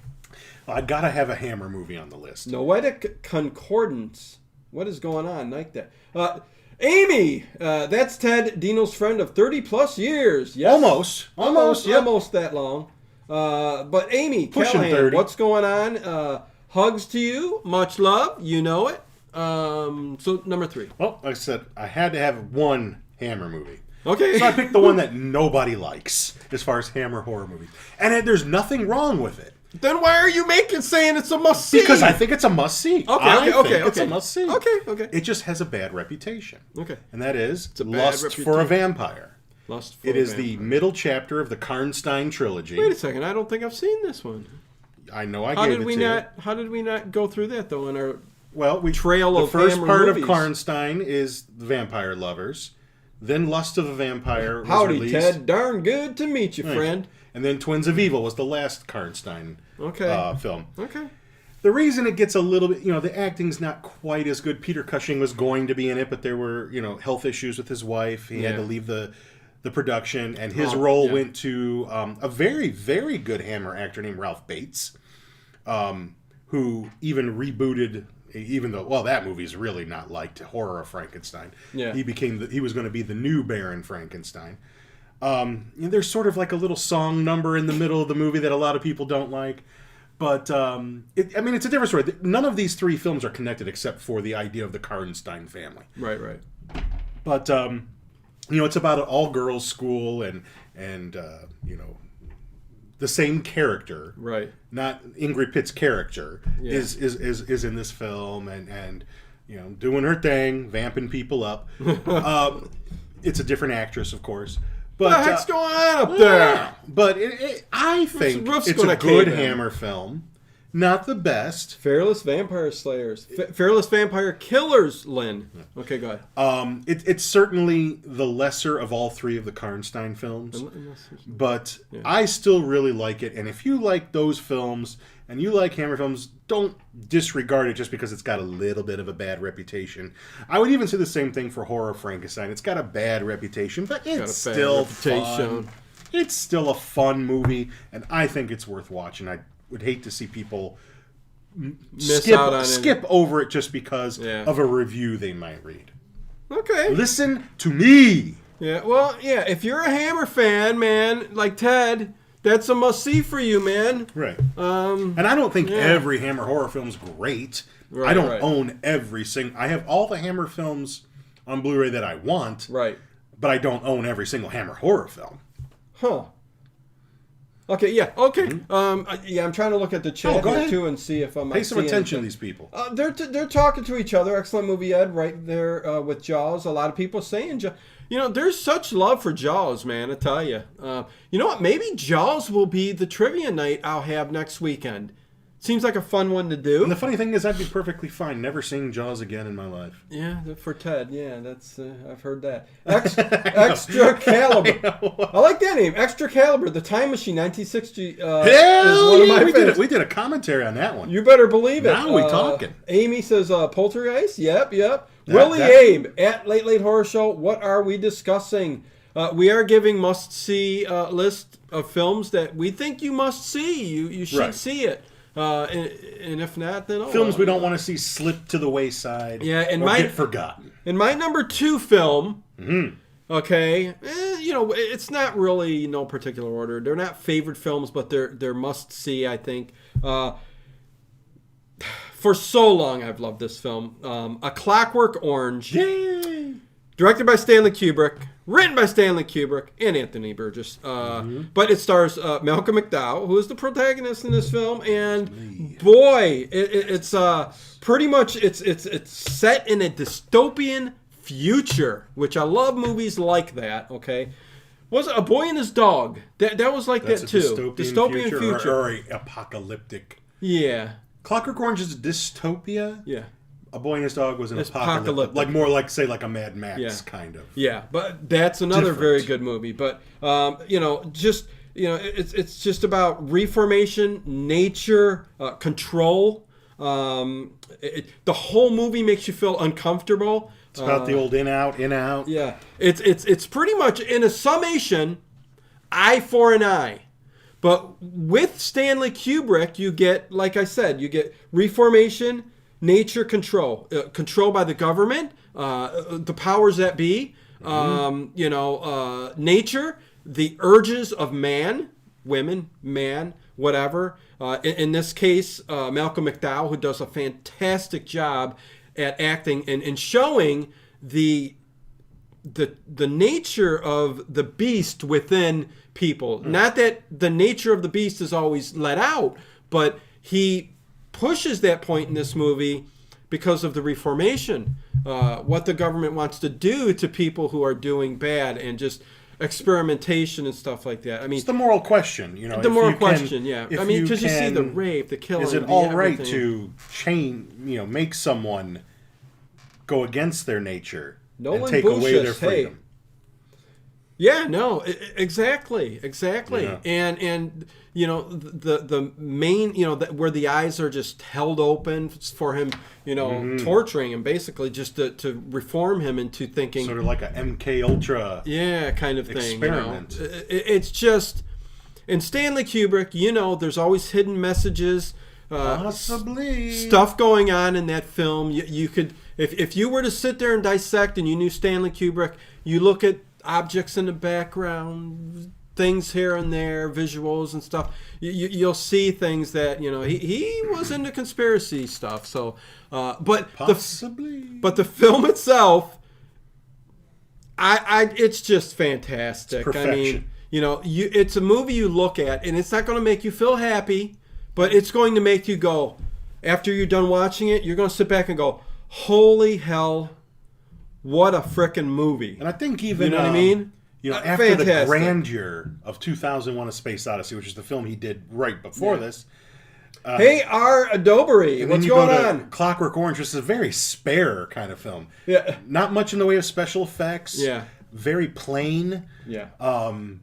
I gotta have a Hammer movie on the list. Noetic Concordance. What is going on like that? Uh, Amy, uh, that's Ted Dino's friend of 30 plus years. Yes. Almost, Almost, almost, yep. almost that long. Uh, but Amy, Pushing Callahan, 30. what's going on? Uh, hugs to you. Much love. You know it. Um, so, number three. Well, like I said, I had to have one Hammer movie. Okay. So I picked the one that nobody likes as far as Hammer horror movies, and it, there's nothing wrong with it then why are you making saying it's a must see? because I think it's a must see. Okay, I okay, okay, it's okay. a must see. Okay, okay. It just has a bad reputation. Okay. and that is a bad Lust for a. Vampire. Lust for It a is the middle chapter of the Karnstein trilogy. Wait a second. I don't think I've seen this one. I know I How gave did it we to you. not? How did we not go through that though? In our Well, we Trail the of first part movies. of Karnstein is Vampire Lovers. Then Lust of a Vampire was howdy, released. Ted. Darn good to meet you, Thanks. friend. And then Twins of Evil was the last Karnstein Okay. uh, film. okay. The reason it gets a little bit, you know, the acting's not quite as good. Peter Cushing was going to be in it, but there were, you know, health issues with his wife. He had to leave the the production, and his Oh, role yeah. went to um, a very, very good Hammer actor named Ralph Bates, um, who even rebooted even though well that movie's really not like horror of Frankenstein. Yeah. he became the, he was going to be the new Baron Frankenstein. Um, there's sort of like a little song number in the middle of the movie that a lot of people don't like. But um, it, I mean, it's a different story. None of these three films are connected except for the idea of the Karnstein family. Right, right. But um, you know, it's about an all-girls school and and uh, you know the same character, Right. not Ingrid Pitt's character, Yeah. is, is is is in this film and and you know doing her thing, vamping people up. um, it's a different actress, of course. But What the heck's uh, going on up there? but it, it, I think roof's it's a good. Hammer film. Not the best. Fearless Vampire Slayers. F- Fearless Vampire Killers, Lynn. Okay, go ahead. Um, it, it's certainly the lesser of all three of the Karnstein films. But I still really like it. And if you like those films and you like Hammer films, don't disregard it just because it's got a little bit of a bad reputation. I would even say the same thing for Horror Frankenstein. It's got a bad reputation, but it's Got a bad still reputation. fun. It's still a fun movie, and I think it's worth watching. I would hate to see people Miss skip out on skip over it just because Yeah. of a review they might read. Okay. Listen to me. Yeah, well, yeah, if you're a Hammer fan, man, like Ted, that's a must see for you, man. Right. Um, And I don't think every Hammer horror film's great. Right, I don't right. own every single. I have all the Hammer films on Blu-ray that I want, right. but I don't own every single Hammer horror film. Huh. Okay, yeah, okay. Um, I- yeah, I'm trying to look at the chat Mm-hmm. Oh, here too and see if I'm. Pay some attention to these people. Uh, they're t- they're talking to each other. Excellent movie, Ed. Right there uh, with Jaws. A lot of people saying, Jaws. you know, there's such love for Jaws, man. I tell you. Uh, you know what? Maybe Jaws will be the trivia night I'll have next weekend. Seems like a fun one to do. And the funny thing is, I'd be perfectly fine never seeing Jaws again in my life. Yeah, for Ted. Yeah, that's uh, I've heard that. Ex- extra caliber. I like that name. Extra caliber. The Time Machine, 1960. Uh, Hell yeah, we did, a, we did a commentary on that one. You better believe it. Now we Uh, talking. Amy says uh, Poltergeist. Yep, yep. That- Willie that- Abe at Late Late Horror Show. What are we discussing? Uh, we are giving must see uh, list of films that we think you must see. You you should Right. see it. Uh, and, and if not, then oh, Films well. we don't want to see slip to the wayside. Yeah, and or my- get forgotten. In my number two film, Mm-hmm. okay, eh, you know, it's not really no particular order. They're not favorite films, but they're they're must see. I think. Uh, for so long, I've loved this film. Um, A Clockwork Orange, Yay! directed by Stanley Kubrick, written by Stanley Kubrick and Anthony Burgess. Uh, But it stars uh, Malcolm McDowell, who is the protagonist in this film, and boy, it, it, it's uh, pretty much it's it's it's set in a dystopian future, which I love movies like that. Okay. Was it a boy and his dog? That that was like That's that a too. dystopian, future, Or, or apocalyptic. yeah, Clockwork Orange is a dystopia. yeah. A Boy and His Dog was an It's apocalyptic, apocalyptic. like more like say like a Mad Max Yeah. kind of. Yeah, but that's another Different. very good movie. But um, you know, just you know, it's it's just about reformation, nature, uh, control. Um, it, the whole movie makes you feel uncomfortable. It's about the old in out, in out. Yeah, it's it's it's pretty much in a summation, eye for an eye. But with Stanley Kubrick, you get, like I said, you get reformation, nature control, uh, control by the government, uh, the powers that be, um, you know, uh, nature, the urges of man, women, man, whatever. Uh, in, in this case, uh, Malcolm McDowell, who does a fantastic job at acting and, and showing the the the nature of the beast within people. Not that the nature of the beast is always let out, but he pushes that point in this movie because of the reformation, uh, what the government wants to do to people who are doing bad, and just experimentation and stuff like that. I mean, It's the moral question, you know. the moral you can- question, yeah. I mean, because you, see the rape, the killing. Is it all right to chain, you know, make someone go against their nature Nolan and take away their Bushes, hey. Yeah, no, exactly, exactly, Yeah. and and you know the the main you know that where the eyes are just held open for him, you know, Mm-hmm. torturing him basically just to, to reform him into thinking, Sort of like a MK Ultra. yeah, kind of thing. Experiment. You know? I- I- it's just in Stanley Kubrick, you know, there's always hidden messages. uh, Possibly. stuff going on in that film. You, you could, if, if you were to sit there and dissect and you knew Stanley Kubrick, you look at objects in the background, things here and there, visuals and stuff. You, you, you'll see things that you know he, he was into conspiracy stuff. So, uh, but the Possibly. but the film itself, I, I it's just fantastic. It's I mean, you know, you it's a movie you look at, and it's not going to make you feel happy, but it's going to make you go. After you're done watching it, you're going to sit back and go, "Holy hell, what a frickin' movie!" And I think even You know what I um, mean? You know, Uh, after the grandeur of 2001: A Space Odyssey, which is the film he did right before Yeah. this, hey, R. Adobery, what's you going go on? Clockwork Orange, which is a very spare kind of film. Yeah, Not much in the way of special effects. Yeah. Very plain. yeah. Um,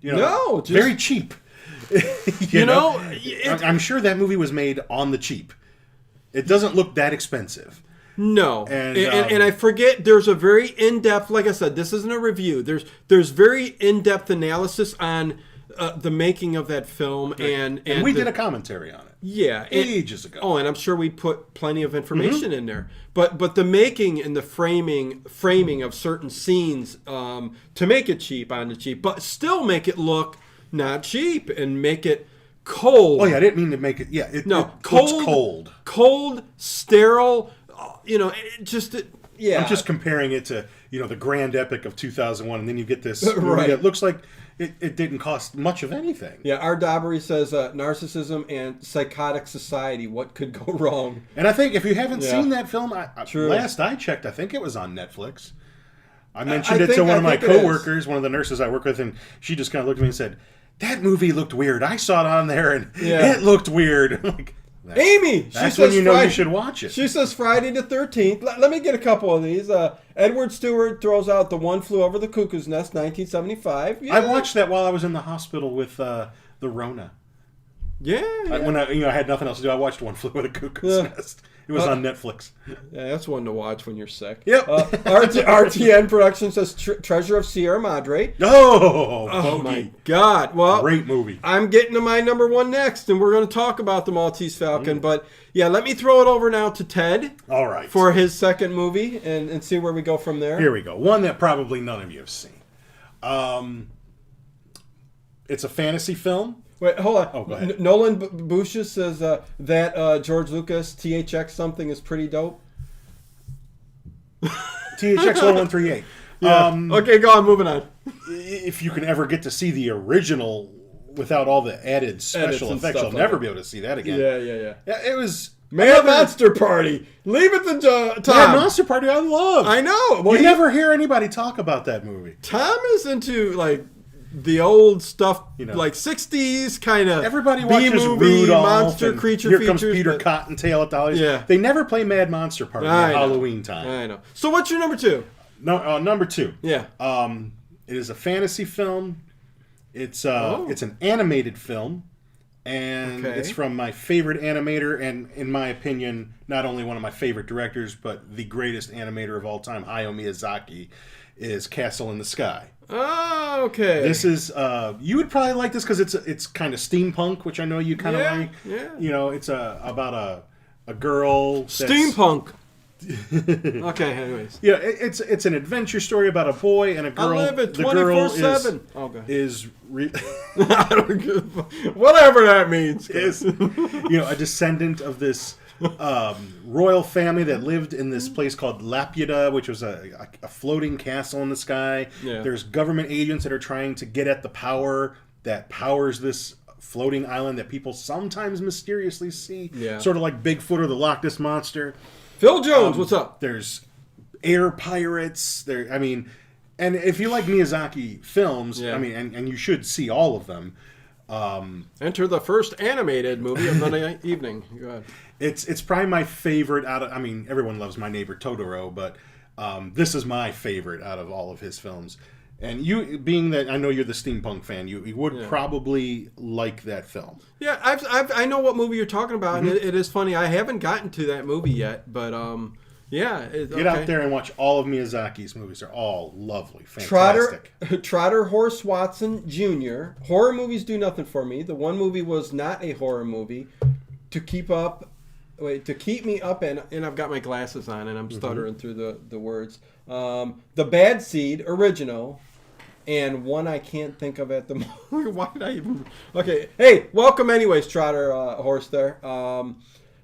you know, No, just- very cheap. you know, it- I'm, I'm sure that movie was made on the cheap. It doesn't look that expensive. No, And, and, um, and I forget. There's a very in-depth. Like I said, this isn't a review. There's there's very in-depth analysis on uh, the making of that film, and and, And we the- did a commentary on it yeah ages ago. Oh, and I'm sure we put plenty of Mm-hmm. information in there. But but the making and the framing framing of certain scenes um, to make it cheap on the cheap, but still make it look not cheap and make it cold. Oh yeah, I didn't mean to make it. Yeah, it, No, it cold, cold. cold, sterile. You know, it just it, yeah. I'm just comparing it to you know the grand epic of 2001, and then you get this movie Right. that looks like it, it didn't cost much of anything. yeah. R. Dobbery says uh, narcissism and psychotic society. What could go wrong? And I think if you haven't Yeah. seen that film, I, last I checked, I think it was on Netflix. I mentioned I it to think- one I of my it coworkers, one of the nurses I work with, and she just kind of looked at me and said, "That movie looked weird. I saw it on there, and Yeah. it looked weird." Like, "That's- Amy. She That's says when you know Friday, you should watch it. She says Friday the thirteenth. Let, let me get a couple of these. Uh, Edward Stewart throws out the one flew over the cuckoo's nest, nineteen seventy five. Yeah. I watched that while I was in the hospital with uh, the Rona. Yeah, yeah. I, when I you know I had nothing else to do, I watched One Flew Over the Cuckoo's Yeah. Nest. It was Uh, on Netflix. Yeah, that's one to watch when you're sick. Yep. Uh, RT, RTN Production says Tre- Treasure of Sierra Madre. Oh, Oh Bogie. my God! Well, great movie. I'm getting to my number one next, and we're going to talk about the Maltese Falcon. But yeah, let me throw it over now to Ted All right, for his second movie, and, and see where we go from there. Here we go. One that probably none of you have seen. Um, it's a fantasy film. Wait, hold on. Oh, go ahead. N- Nolan B- Bushes says uh, that uh, George Lucas THX something is pretty dope. THX 1138. Um, okay, go on. Moving on. if you can ever get to see the original without all the added special and effects, stuff you'll like never that. be able to see that again. Yeah, yeah, yeah. Yeah, it was Man another- Monster Party. Leave it to Jo- That Tom. Monster Party I love. I know. Well, you he- never hear anybody talk about that movie. Tom is into like the old stuff, You know. like '60s kind of. Everybody watches B-movie, Rudolph monster creature Here features. comes Peter but- Cottontail at holidays. Yeah. They never play Mad Monster Party I at know. Halloween time. I know. So what's your number two? No, uh, number two. Yeah. Um, it is a fantasy film. It's uh, Oh. it's an animated film, and Okay. it's from my favorite animator, and in my opinion, not only one of my favorite directors, but the greatest animator of all time, Hayao Miyazaki, is Castle in the Sky. Oh, okay. This is uh, you would probably like this because it's it's kind of steampunk, which I know you kind of Yeah, like. yeah. You know, it's a about a a girl steampunk. okay. Anyways, Yeah, it, it's it's an adventure story about a boy and a girl. I live girl twenty four seven. Oh, God. is re- I don't give a- whatever that means. is you know a descendant of this um, royal family that lived in this place called Laputa, which was a, a, floating castle in the sky. Yeah. There's government agents that are trying to get at the power that powers this floating island that people sometimes mysteriously see. Yeah. Sort of like Bigfoot or the Loch Ness monster. Phil Jones, Um, what's up? There's air pirates. There, I mean, and if you like Miyazaki films, Yeah. I mean, and, and you should see all of them. Enter the first animated movie of the evening. Go ahead. It's it's probably my favorite out of. I mean, everyone loves my neighbor Totoro, but um, this is my favorite out of all of his films. And you, being that I know you're the steampunk fan, you, you would Yeah. probably like that film. Yeah, I've, I've, I know what movie you're talking about, Mm-hmm. and it, it is funny. I haven't gotten to that movie yet, but um, yeah. It, Get okay. out there and watch all of Miyazaki's movies. They're all lovely, Trotter, fantastic. Trotter Horse Watson Jr. Horror movies do nothing for me. The one movie was not a horror movie. to keep up. Wait, to keep me up, and and I've got my glasses on, and I'm Mm-hmm. stuttering through the the words. Um, the Bad Seed original, and one I can't think of at the moment. Why did I even? Okay, hey, welcome anyways, Trotter uh, Horse there. Um,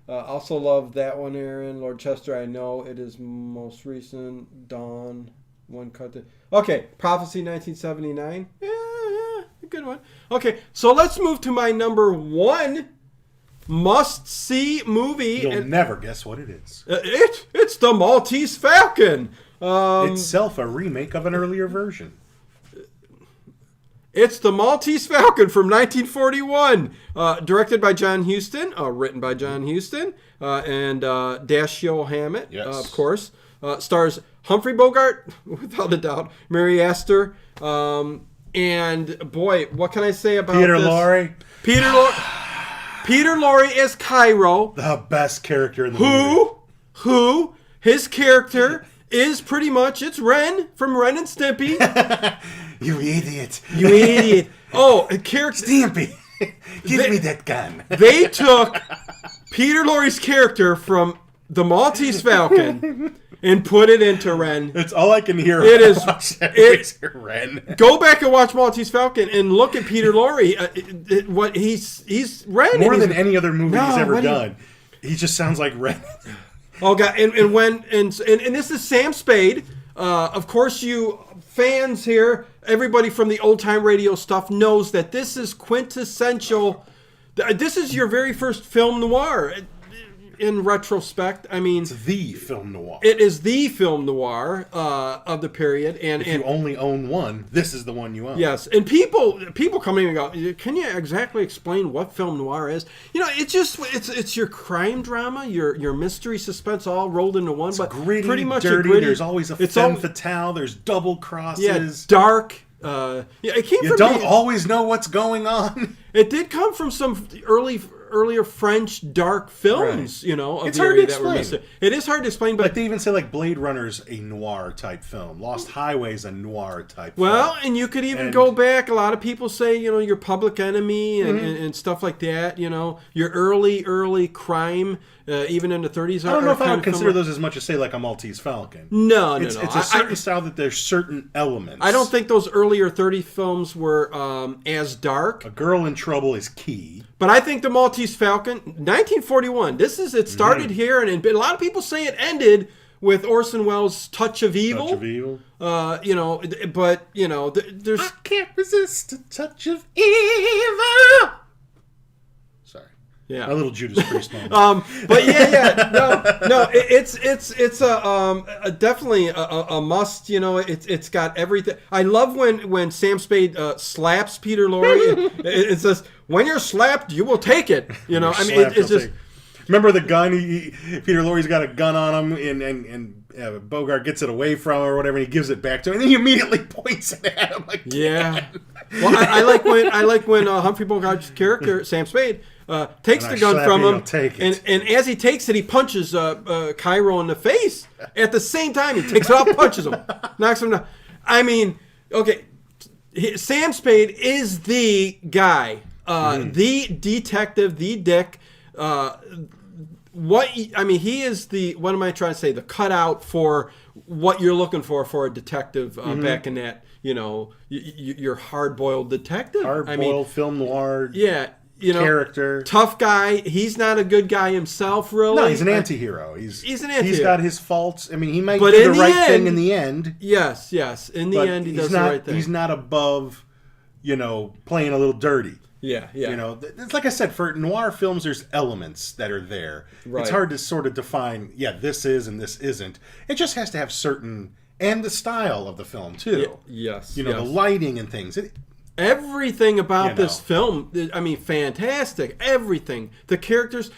uh, also love that one, Aaron Lord Chester. I know it is most recent. Dawn, one cut. Okay, Prophecy, 1979. Yeah, yeah, good one. Okay, so let's move to my number one must see movie. You'll and, never guess what it is. uh, it it's the Maltese Falcon. Um, Itself a remake of an earlier version. It's the Maltese Falcon from 1941, uh, directed by John Huston, uh, written by John Huston, uh, and uh, Dashiell Hammett, Yes. uh, of course. Uh, stars Humphrey Bogart, without a doubt, Mary Astor, um, and boy, what can I say about Peter this? Lorre, Peter Lorre. Peter Lorre as Cairo, the best character in the movie. who, who, his character is pretty much it's Ren from Ren and Stimpy. You idiot. You idiot! Oh, a character. Stampy. Give They- me that gun. they took Peter Lorre's character from the Maltese Falcon and put it into Ren. That's all I can hear. It is- it- Ren. Go back and watch Maltese Falcon and look at Peter Lorre. Uh, it- it- what he's he's Ren. More than any other movie he's ever what do you- done. He just sounds like Ren. Oh god! And, and when and, and and this is Sam Spade. Uh, of course, you fans here, everybody from the old time radio stuff knows that this is quintessential. This is your very first film noir. In retrospect, I mean, it's the film noir. it is the film noir uh, of the period, and, if and you only own one, this is the one you own. Yes, and people people come in and go, "Can you exactly explain what film noir is?" You know, it's just it's it's your crime drama, your your mystery suspense all rolled into one, but Gritty, pretty much dirty. gritty. There's always a it's femme all fatale. There's double crosses. yeah dark. Uh, yeah, it came you from don't always know what's going on. It did come from some early earlier French dark films. You know, of It's the hard to area that were explain. missing. It is hard to explain, but Like they even say like Blade Runner's a noir type film. Lost Highway's a noir type Well, film. and you could even And- go back. A lot of people say, you know, your Public Enemy and, Mm-hmm. and, and stuff like that. You know, your early, early crime, uh, even in the 30s. I don't know if I would consider those. as much as say like a Maltese Falcon. No, no, It's, no. it's a certain I, style that there's certain elements. I don't think those earlier 30 films were um, as dark. A Girl in Trouble is key. But I think the Maltese Falcon, 1941. This is it started Mm-hmm. here, and, and a lot of people say it ended with Orson Welles' Touch of Evil. Touch of Evil. Uh, you know, but you know, there's I can't resist a touch of evil. Yeah. A little Judas Priest moment. Um, but yeah, yeah, no, no, it, it's it's it's a, um, a definitely a, a, must. You know, it's it's got everything. I love when when Sam Spade uh, slaps Peter Lorre. it, it says, "When you're slapped, you will take it." You know, I mean, it, it's just take- Remember the gun? He, he- Peter Lorre's got a gun on him, and and, and uh, Bogart gets it away from him or whatever, and he gives it back to him, and then he immediately points it at him. Like, yeah. Well, I, I like when I like when uh, Humphrey Bogart's character Sam Spade uh, takes And the gun from him, and and as he takes it, he punches uh, uh, Cairo in the face. At the same time, he takes it off, punches him, knocks him down. I mean, okay, Sam Spade is the guy, uh, Mm-hmm. the detective, the dick. Uh, what I mean, he is the what am I trying to say? The cutout for what you're looking for for a detective uh, Mm-hmm. back in that you know y- y- your hard boiled detective. hard I boiled mean, film noir yeah, you know, character. tough guy. He's not a good guy himself, really. No, he's an anti-hero. He's He's an He's anti-hero. got his faults. I mean, he might But do the right thing in the end, Yes, yes. In the end, he he's does not. the right thing. He's not above, you know, playing a little dirty. yeah, yeah. You know, it's like I said, for noir films, there's elements that are there. Right. It's hard to sort of define. Yeah, this is and this isn't. It just has to have certain and the style of the film too. yes, You know, yes. the lighting and things. It, everything about You this film i mean fantastic. Everything. The characters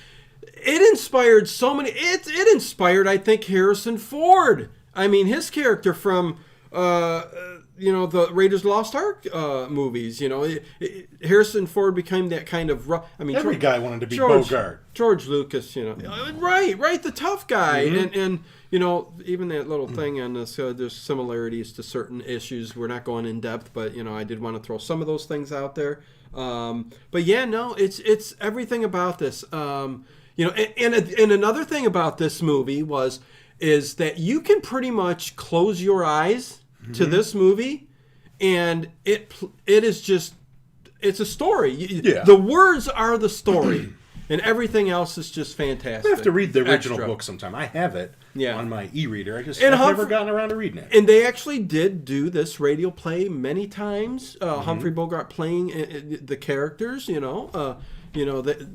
it inspired so many it, it inspired i think harrison ford. I mean his character from uh, uh, you know the raiders lost ark uh, movies you know it, it- harrison ford became that kind of rough i mean every George- guy wanted to be George, Bogart. George Lucas, you know, Uh, right, right, the tough guy, and and you know, even that little thing on this, uh, there's similarities to certain issues. We're not going in depth, but you know, I did want to throw some of those things out there. Um, but yeah, no, it's it's everything about this. Um, you know, and, and and another thing about this movie was is that you can pretty much close your eyes to Mm-hmm. this movie, and it it is just it's a story. Yeah. The words are the story, and everything else is just fantastic. I have to read the original Extra. book sometime. I have it Yeah. on my e-reader. I just And never gotten around to reading it. And they actually did do this radio play many times. Uh, Mm-hmm. Humphrey Bogart playing uh, uh, the characters, you know, uh, you know the,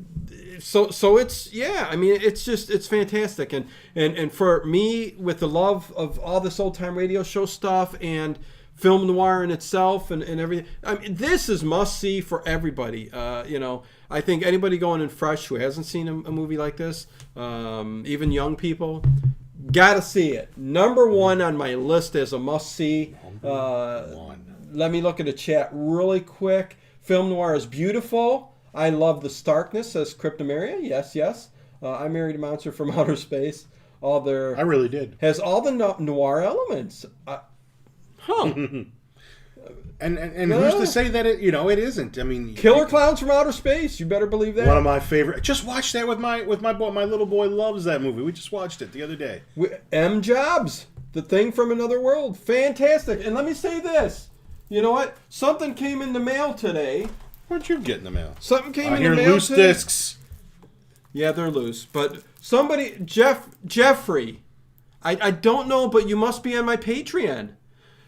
so so it's yeah. I mean, it's just it's fantastic, and and and for me with the love of all this old time radio show stuff and film noir in itself and, and everything. I mean, this is must see for everybody. Uh, you know, I think anybody going in fresh who hasn't seen a, a movie like this, um, even young people, gotta see it. Number one on my list is a must see. Uh, One. let me look at the chat really quick. Film noir is beautiful. I love the starkness, says Cryptomaria. Yes, yes. Uh, I married a monster from outer space. All their I really did. has all the no- noir elements. Uh, huh. And and, and who's to say that it you know it isn't? I mean, Killer clowns from outer space. You better believe that. One of my favorite. Just watched that with my with my boy. My little boy loves that movie. We just watched it the other day. We- M. Jobs, the thing from another world, fantastic. And let me say this. You know what? Something came in the mail today. What'd you get in the mail? Something came I in the mail loose today. discs. Yeah, they're loose. But somebody, Jeff, Jeffrey, I, I don't know, but you must be on my Patreon.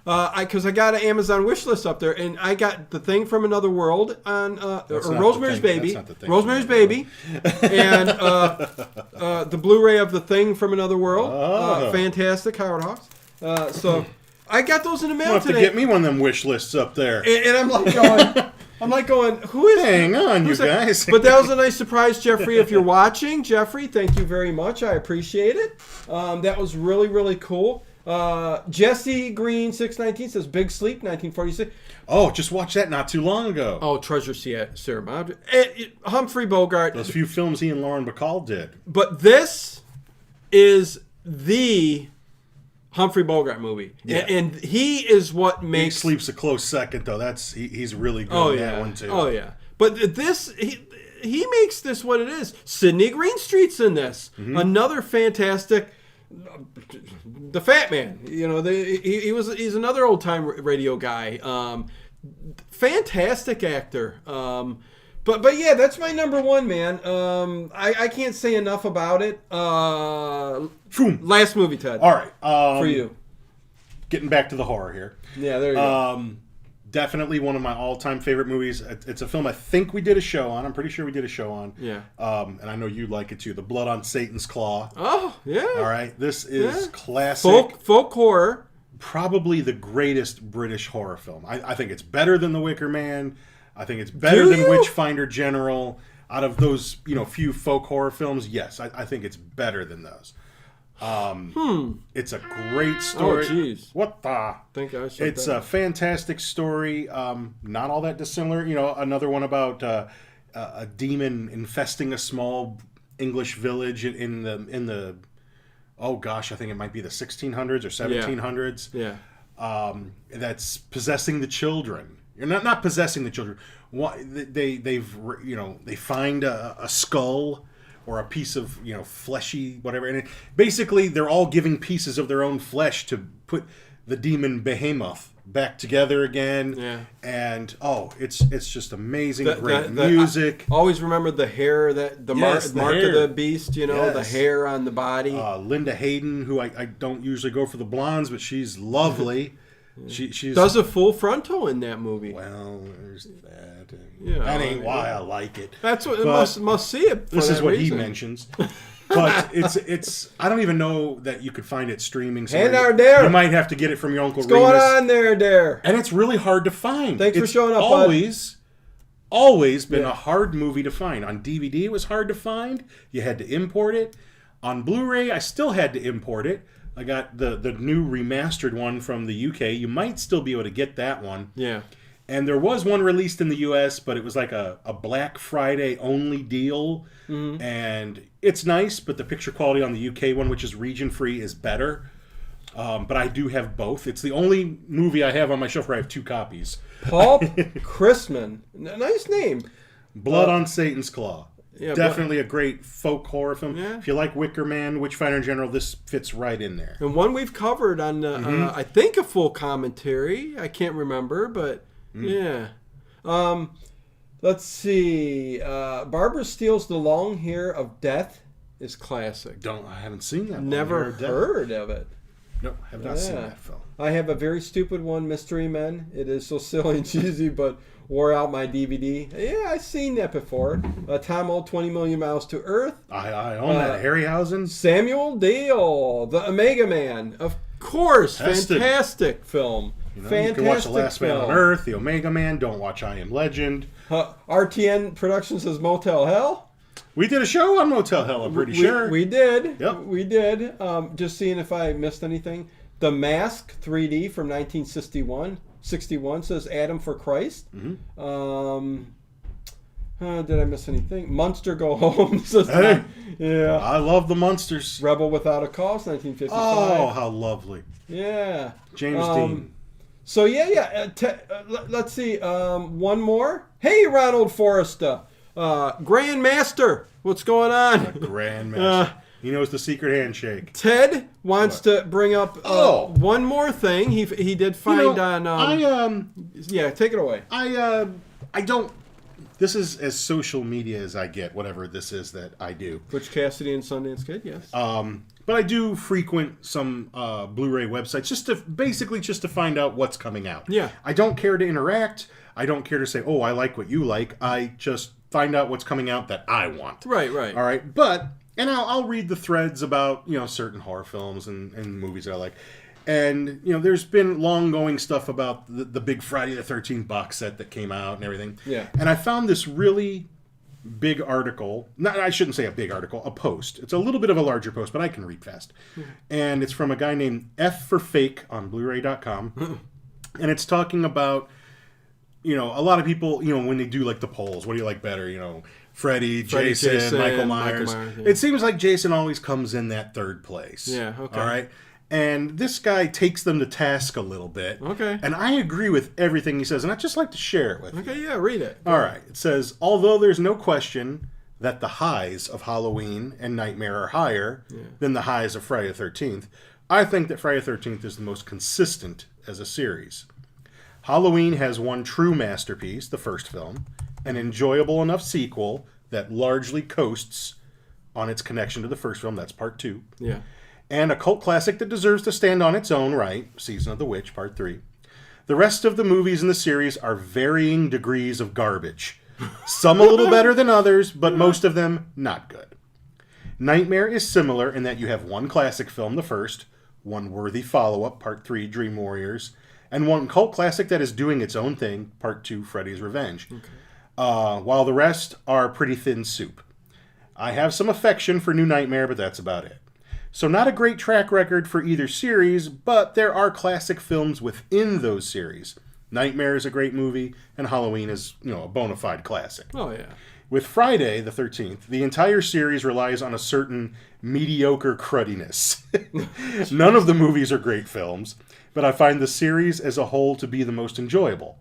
Uh, I because I got an Amazon wish list up there, and I got the thing from another world on uh, or Rosemary's Baby, that's not the thing Rosemary's Baby, and uh, uh, the Blu-ray of the thing from another world. Uh, Oh. fantastic, Howard Hawks. Uh, so I got those in the You mail have to today, get me one of them wish lists up there. and, and I'm like going, I'm like going, who is Hang on, you that? guys. but that was a nice surprise, Jeffrey. If you're watching, Jeffrey, thank you very much. I appreciate it. Um, that was really, really cool. Uh, Jesse Green six nineteen says Big Sleep nineteen forty six. oh, just watched that not too long ago. Oh, Treasure Sea- Serum. Uh, it- Humphrey Bogart. Those few films he and Lauren Bacall did. But this is the Humphrey Bogart movie, Yeah. and, and he is what Big makes Sleep's a close second, though. That's he, he's really good Oh in yeah. that one too. Oh yeah. But this he he makes this what it is. Sidney Greenstreet's in this. Mm-hmm. Another fantastic the Fat Man. You know, the, he, he was he's another old time radio guy. Um, fantastic actor. Um, but but yeah, that's my number one man. Um, I, I can't say enough about it. Uh, last movie, Ted, All right. Um, for you. Getting back to the horror here. Yeah, there you go. Definitely one of my all-time favorite movies. It's a film I think we did a show on. I'm pretty sure we did a show on. Yeah. Um, and I know you like it too. The Blood on Satan's Claw. Oh yeah. All right. This is Yeah. classic. Folk folk horror. Probably the greatest British horror film. I, I think it's better than The Wicker Man. I think it's better Do than you? Witchfinder General. Out of those, you know, few folk horror films, yes, I, I think it's better than those. Um, It's a great story. Hmm. Oh, jeez. What the? think I should. It's a fantastic story. Um, not all that dissimilar. You know, another one about uh, a a demon infesting a small English village in- the in the. Oh gosh, I think it might be the 1600s or 1700s. yeah. Um, that's possessing the children. You're not not possessing the children. Why they they've you know they find a, a skull or a piece of you know fleshy whatever, and it, basically they're all giving pieces of their own flesh to put the demon behemoth back together again. Yeah. And oh, it's it's just amazing. The- Great the- the- music. I always remember the hair that the Yes, mark, mark of the beast. You know, the hair on the body. uh, Linda Hayden, who I, I don't usually go for the blondes, but she's lovely. she she's Does a full frontal in that movie. Well, there's that. Yeah, that ain't I- why I like it. That's what But must must see it. This is what reason. he mentions. But it's it's I don't even know that you could find it streaming. Somewhere. now, there. You might have to get it from your uncle What's going Remus. on there, dare? And it's really hard to find. Thanks for showing up, bud. Always, always been Yeah. a hard movie to find. On DVD, it was hard to find. You had to import it. On Blu-ray, I still had to import it. I got the the new remastered one from the UK. You might still be able to get that one. Yeah. And there was one released in the US, but it was like a, a Black Friday only deal. And it's nice, but the picture quality on the UK one, which is region free, is better. Um, but I do have both. It's the only movie I have on my shelf where I have two copies. Paul Chrisman. Nice name. Blood on Satan's Claw. yeah, Definitely a great folk horror film. Yeah. If you like Wicker Man, Witchfinder in general, this fits right in there. And one we've covered on, uh, Mm-hmm. uh, I think, a full commentary. I can't remember, but. Yeah. Um, let's see. Uh, Barbara Steele's The Long Hair of Death is classic. Don't I haven't seen that. Never Never heard of it. No, have not seen that film. I have a very stupid one, Mystery Men. It is so silly and cheesy, but wore out my DVD. Yeah, I've seen that before. Uh, Tom Old, 20 Million Miles to Earth. I, I own Uh, that. Harryhausen. Samuel Dale, The Omega Man. Of course, Fantastic. fantastic film. You, know, fantastic you can watch The Last film. Man on Earth, The Omega Man. Don't watch I Am Legend. RTN Productions says Motel Hell. We did a show on Motel Hell. I'm pretty we, sure. We did. Yep. We did. Um, just seeing if I missed anything. The Mask 3D from 1961 61 says Adam for Christ. Mm-hmm. Um, uh, did I miss anything? Monster Go Home says Hey. yeah. I love the monsters. Rebel Without a Cause 1955. Oh, how lovely. Yeah. James Um, Dean. So yeah, yeah. Uh, uh, let, let's see. Um, one more. Hey, Ronald Forrester, uh, Grandmaster. What's going on? Grandmaster. uh, he knows the secret handshake. Ted wants to bring up uh, Oh. one more thing. He he did You find know, on. Um, I um yeah, take it away. I uh I don't this is as social media as I get, whatever this is that I do. Butch Cassidy and Sundance Kid. Yes. Um, but I do frequent some uh, Blu-ray websites just to basically just to find out what's coming out. Yeah. I don't care to interact. I don't care to say, "Oh, I like what you like." I just find out what's coming out that I want. right. Right. All right, but and I'll, I'll read the threads about you know certain horror films and, and movies that I like, and you know there's been long going stuff about the, the big Friday the Thirteenth box set that came out and everything. Yeah. and I found this really big article. Not I shouldn't say a big article, a post. It's a little bit of a larger post, but I can read fast, hmm. and it's from a guy named F for Fake on Blu-ray.com, hmm. and it's talking about you know, a lot of people, you know, when they do like the polls, what do you like better? You know, Freddy, Freddy, Jason, Jason, Michael Michael Myers. Myers, yeah. It seems like Jason always comes in that third place. Yeah, okay. All right. And this guy takes them to task a little bit. Okay. And I agree with everything he says, and I'd just like to share it with you. Okay. Yeah. Read it. All right. It says, although there's no question that the highs of Halloween and Nightmare are higher than the highs of Friday the 13th, I think that Friday the 13th is the most consistent as a series. Halloween has one true masterpiece, the first film, an enjoyable enough sequel that largely coasts on its connection to the first film, that's part two, Yeah. And a cult classic that deserves to stand on its own right, Season of the Witch, Part 3. The rest of the movies in the series are varying degrees of garbage. Some a little better than others, but most of them not good. Nightmare is similar in that you have one classic film, the first, one worthy follow up, Part 3, Dream Warriors, and one cult classic that is doing its own thing, Part 2, Freddy's Revenge. Uh, while the rest are pretty thin soup. I have some affection for New Nightmare, but that's about it. So, not a great track record for either series, but there are classic films within those series. Nightmare is a great movie, and Halloween is, you know, a bona fide classic. Oh yeah. With Friday the 13th, the entire series relies on a certain mediocre cruddiness. None of the movies are great films, but I find the series as a whole to be the most enjoyable.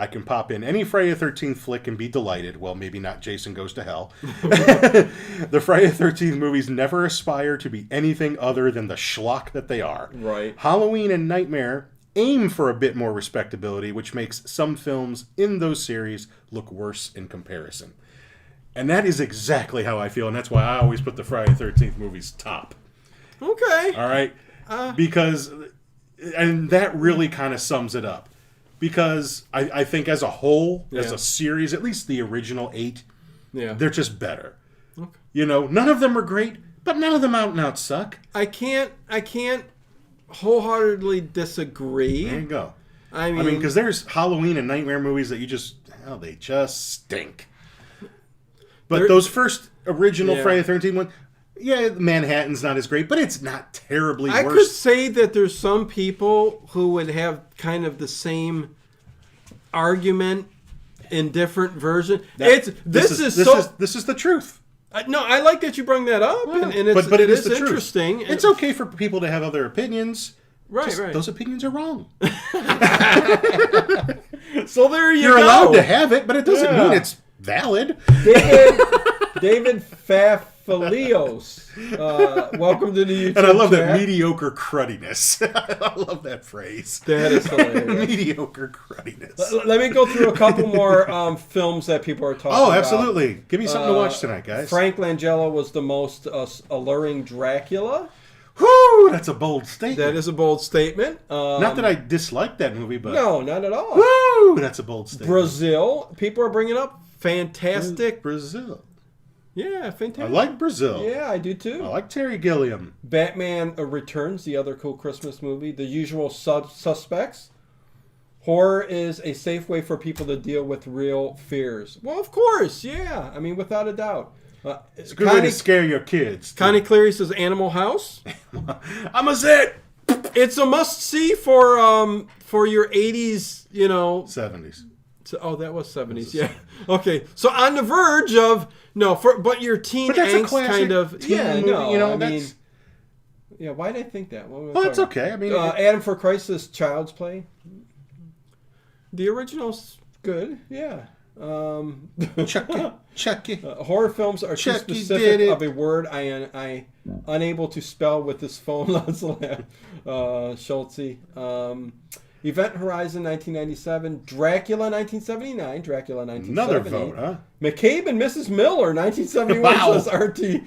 I can pop in any Friday the 13th flick and be delighted. Well, maybe not Jason Goes to Hell. the Friday the 13th movies never aspire to be anything other than the schlock that they are. Right. Halloween and Nightmare aim for a bit more respectability, which makes some films in those series look worse in comparison. And that is exactly how I feel, and that's why I always put the Friday the 13th movies top. Okay. All right? Uh. because, and that really kind of sums it up. Because I, I think as a whole, as a series, at least the original eight, Yeah. they're just better. Okay. You know, none of them are great, but none of them out and out suck. I can't. I can't wholeheartedly disagree. There you go. I mean, I mean, because there's Halloween and Nightmare movies that you just, hell, they just stink. But those first original Yeah. Friday the 13th one, yeah, Manhattan's not as great, but it's not terribly I could say that there's some people who would have kind of the same argument in different version. it's this, is, this so. is this is the truth. I- no, I like that you bring that up, and, and it's, but but it is, the interesting. It's okay for people to have other opinions. Right, Just- right. Those opinions are wrong. so there you You're go. allowed to have it, but it doesn't Yeah. mean it's valid. David, David Fafalios. Uh, welcome to the YouTube And I love chat. that mediocre crudiness. I love that phrase. That is hilarious. mediocre crudiness. L- Let me go through a couple more um, films that people are talking Oh, about. absolutely. Give me something to Uh, watch tonight, guys. Frank Langella was the most uh, alluring Dracula. Whoo, that's a bold statement. That is a bold statement. Um, Not that I dislike that movie, but No, not at all. woo, that's a bold statement. Brazil, people are bringing up fantastic. Brazil. Yeah, fantastic. I like Brazil. Yeah, I do too. I like Terry Gilliam. Batman Returns, the other cool Christmas movie. The Usual sub- Suspects. Horror is a safe way for people to deal with real fears. Well, of course, yeah. I mean, without a doubt. Uh, It's a good way to scare your kids. Connie Cleary says Animal House. I'm a zit. It's a must see for um for your 80s, you know. 70s. So, oh, that was 70s. Yeah. Okay. So on the verge of no, for but your teen But that's a classic kind of teen yeah, movie, no. you know, I mean, yeah, why did I think that? What Well, that's talking okay. I mean, Uh, Adam for Christ's Child's Play. The original's good, yeah. Um, Chucky. Chucky. uh, horror films are too specific of a word I am I unable to spell with this phone. Lancelot, uh, Schultze. Um, Event Horizon 1997, Dracula 1979, Dracula 1970. Another vote, huh? McCabe and Mrs. Miller 1971 Wow. says RT,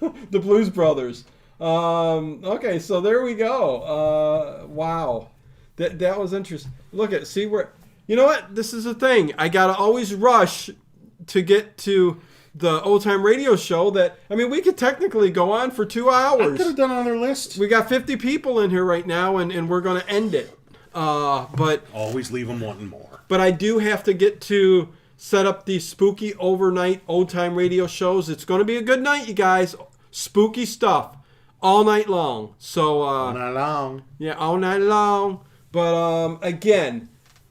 the Blues Brothers. Um, okay, so there we go. Uh, wow, that that was interesting. Look at see where you know what this is a thing. I gotta always rush to get to the old time radio show. That I mean, we could technically go on for two hours. I could have done another list. We got 50 people in here right now, and, and we're gonna end it. Uh, but Always leave them wanting more. but I do have to get to set up these spooky overnight old time radio shows. It's going to be a good night, you guys. Spooky stuff all night long. So uh, Not long. yeah, all night long. But um, again,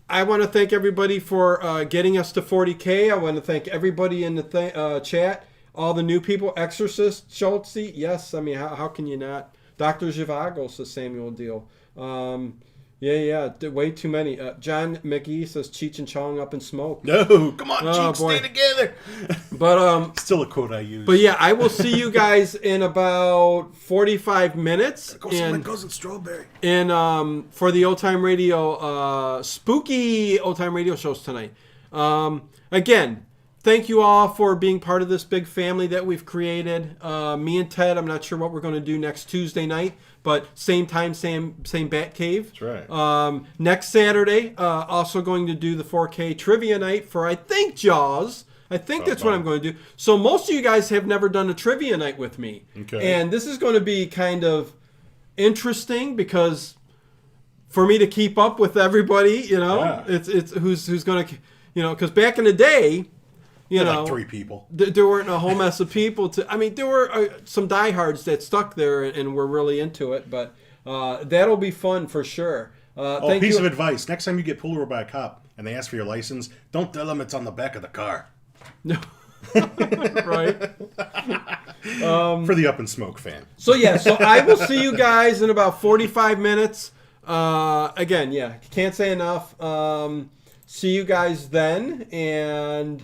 I want to thank everybody for uh, getting us to 40k. I want to thank everybody in the th- uh, chat, all the new people. Exorcist Schultze, yes. I mean, how, how can you not? Doctor Zhivago says Samuel Deal. Um, yeah, yeah, d- way too many. Uh, John McGee says Cheech and Chong up in smoke. No, come on, Oh, Cheeks, boy. stay together. But um, Still a quote I use. but yeah, I will see you guys in about 45 minutes. Go And- cousin Strawberry. in um, for the old time radio uh, spooky old time radio shows tonight. Um, again, thank you all for being part of this big family that we've created. Uh, me and Ted, I'm not sure what we're going to do next Tuesday night, but same time, same same Bat Cave. That's right. Um, next Saturday, uh, also going to do the 4K trivia night for I think Jaws. I think that's what I'm going to do. So most of you guys have never done a trivia night with me, Okay. and this is going to be kind of interesting because for me to keep up with everybody, you know, Yeah. it's it's who's who's going to, you know, because back in the day, you know, like three people. th- there weren't a whole mess of people to. I mean, there were uh, some diehards that stuck there and, and were really into it, but uh, that'll be fun for sure. Uh, Oh, piece you. of advice: next time you get pulled over by a cop and they ask for your license, don't tell them it's on the back of the car. No. right. For the Up and Smoke fan. So yeah, so I will see you guys in about 45 minutes. Uh, again, yeah, can't say enough. Um, see you guys then, and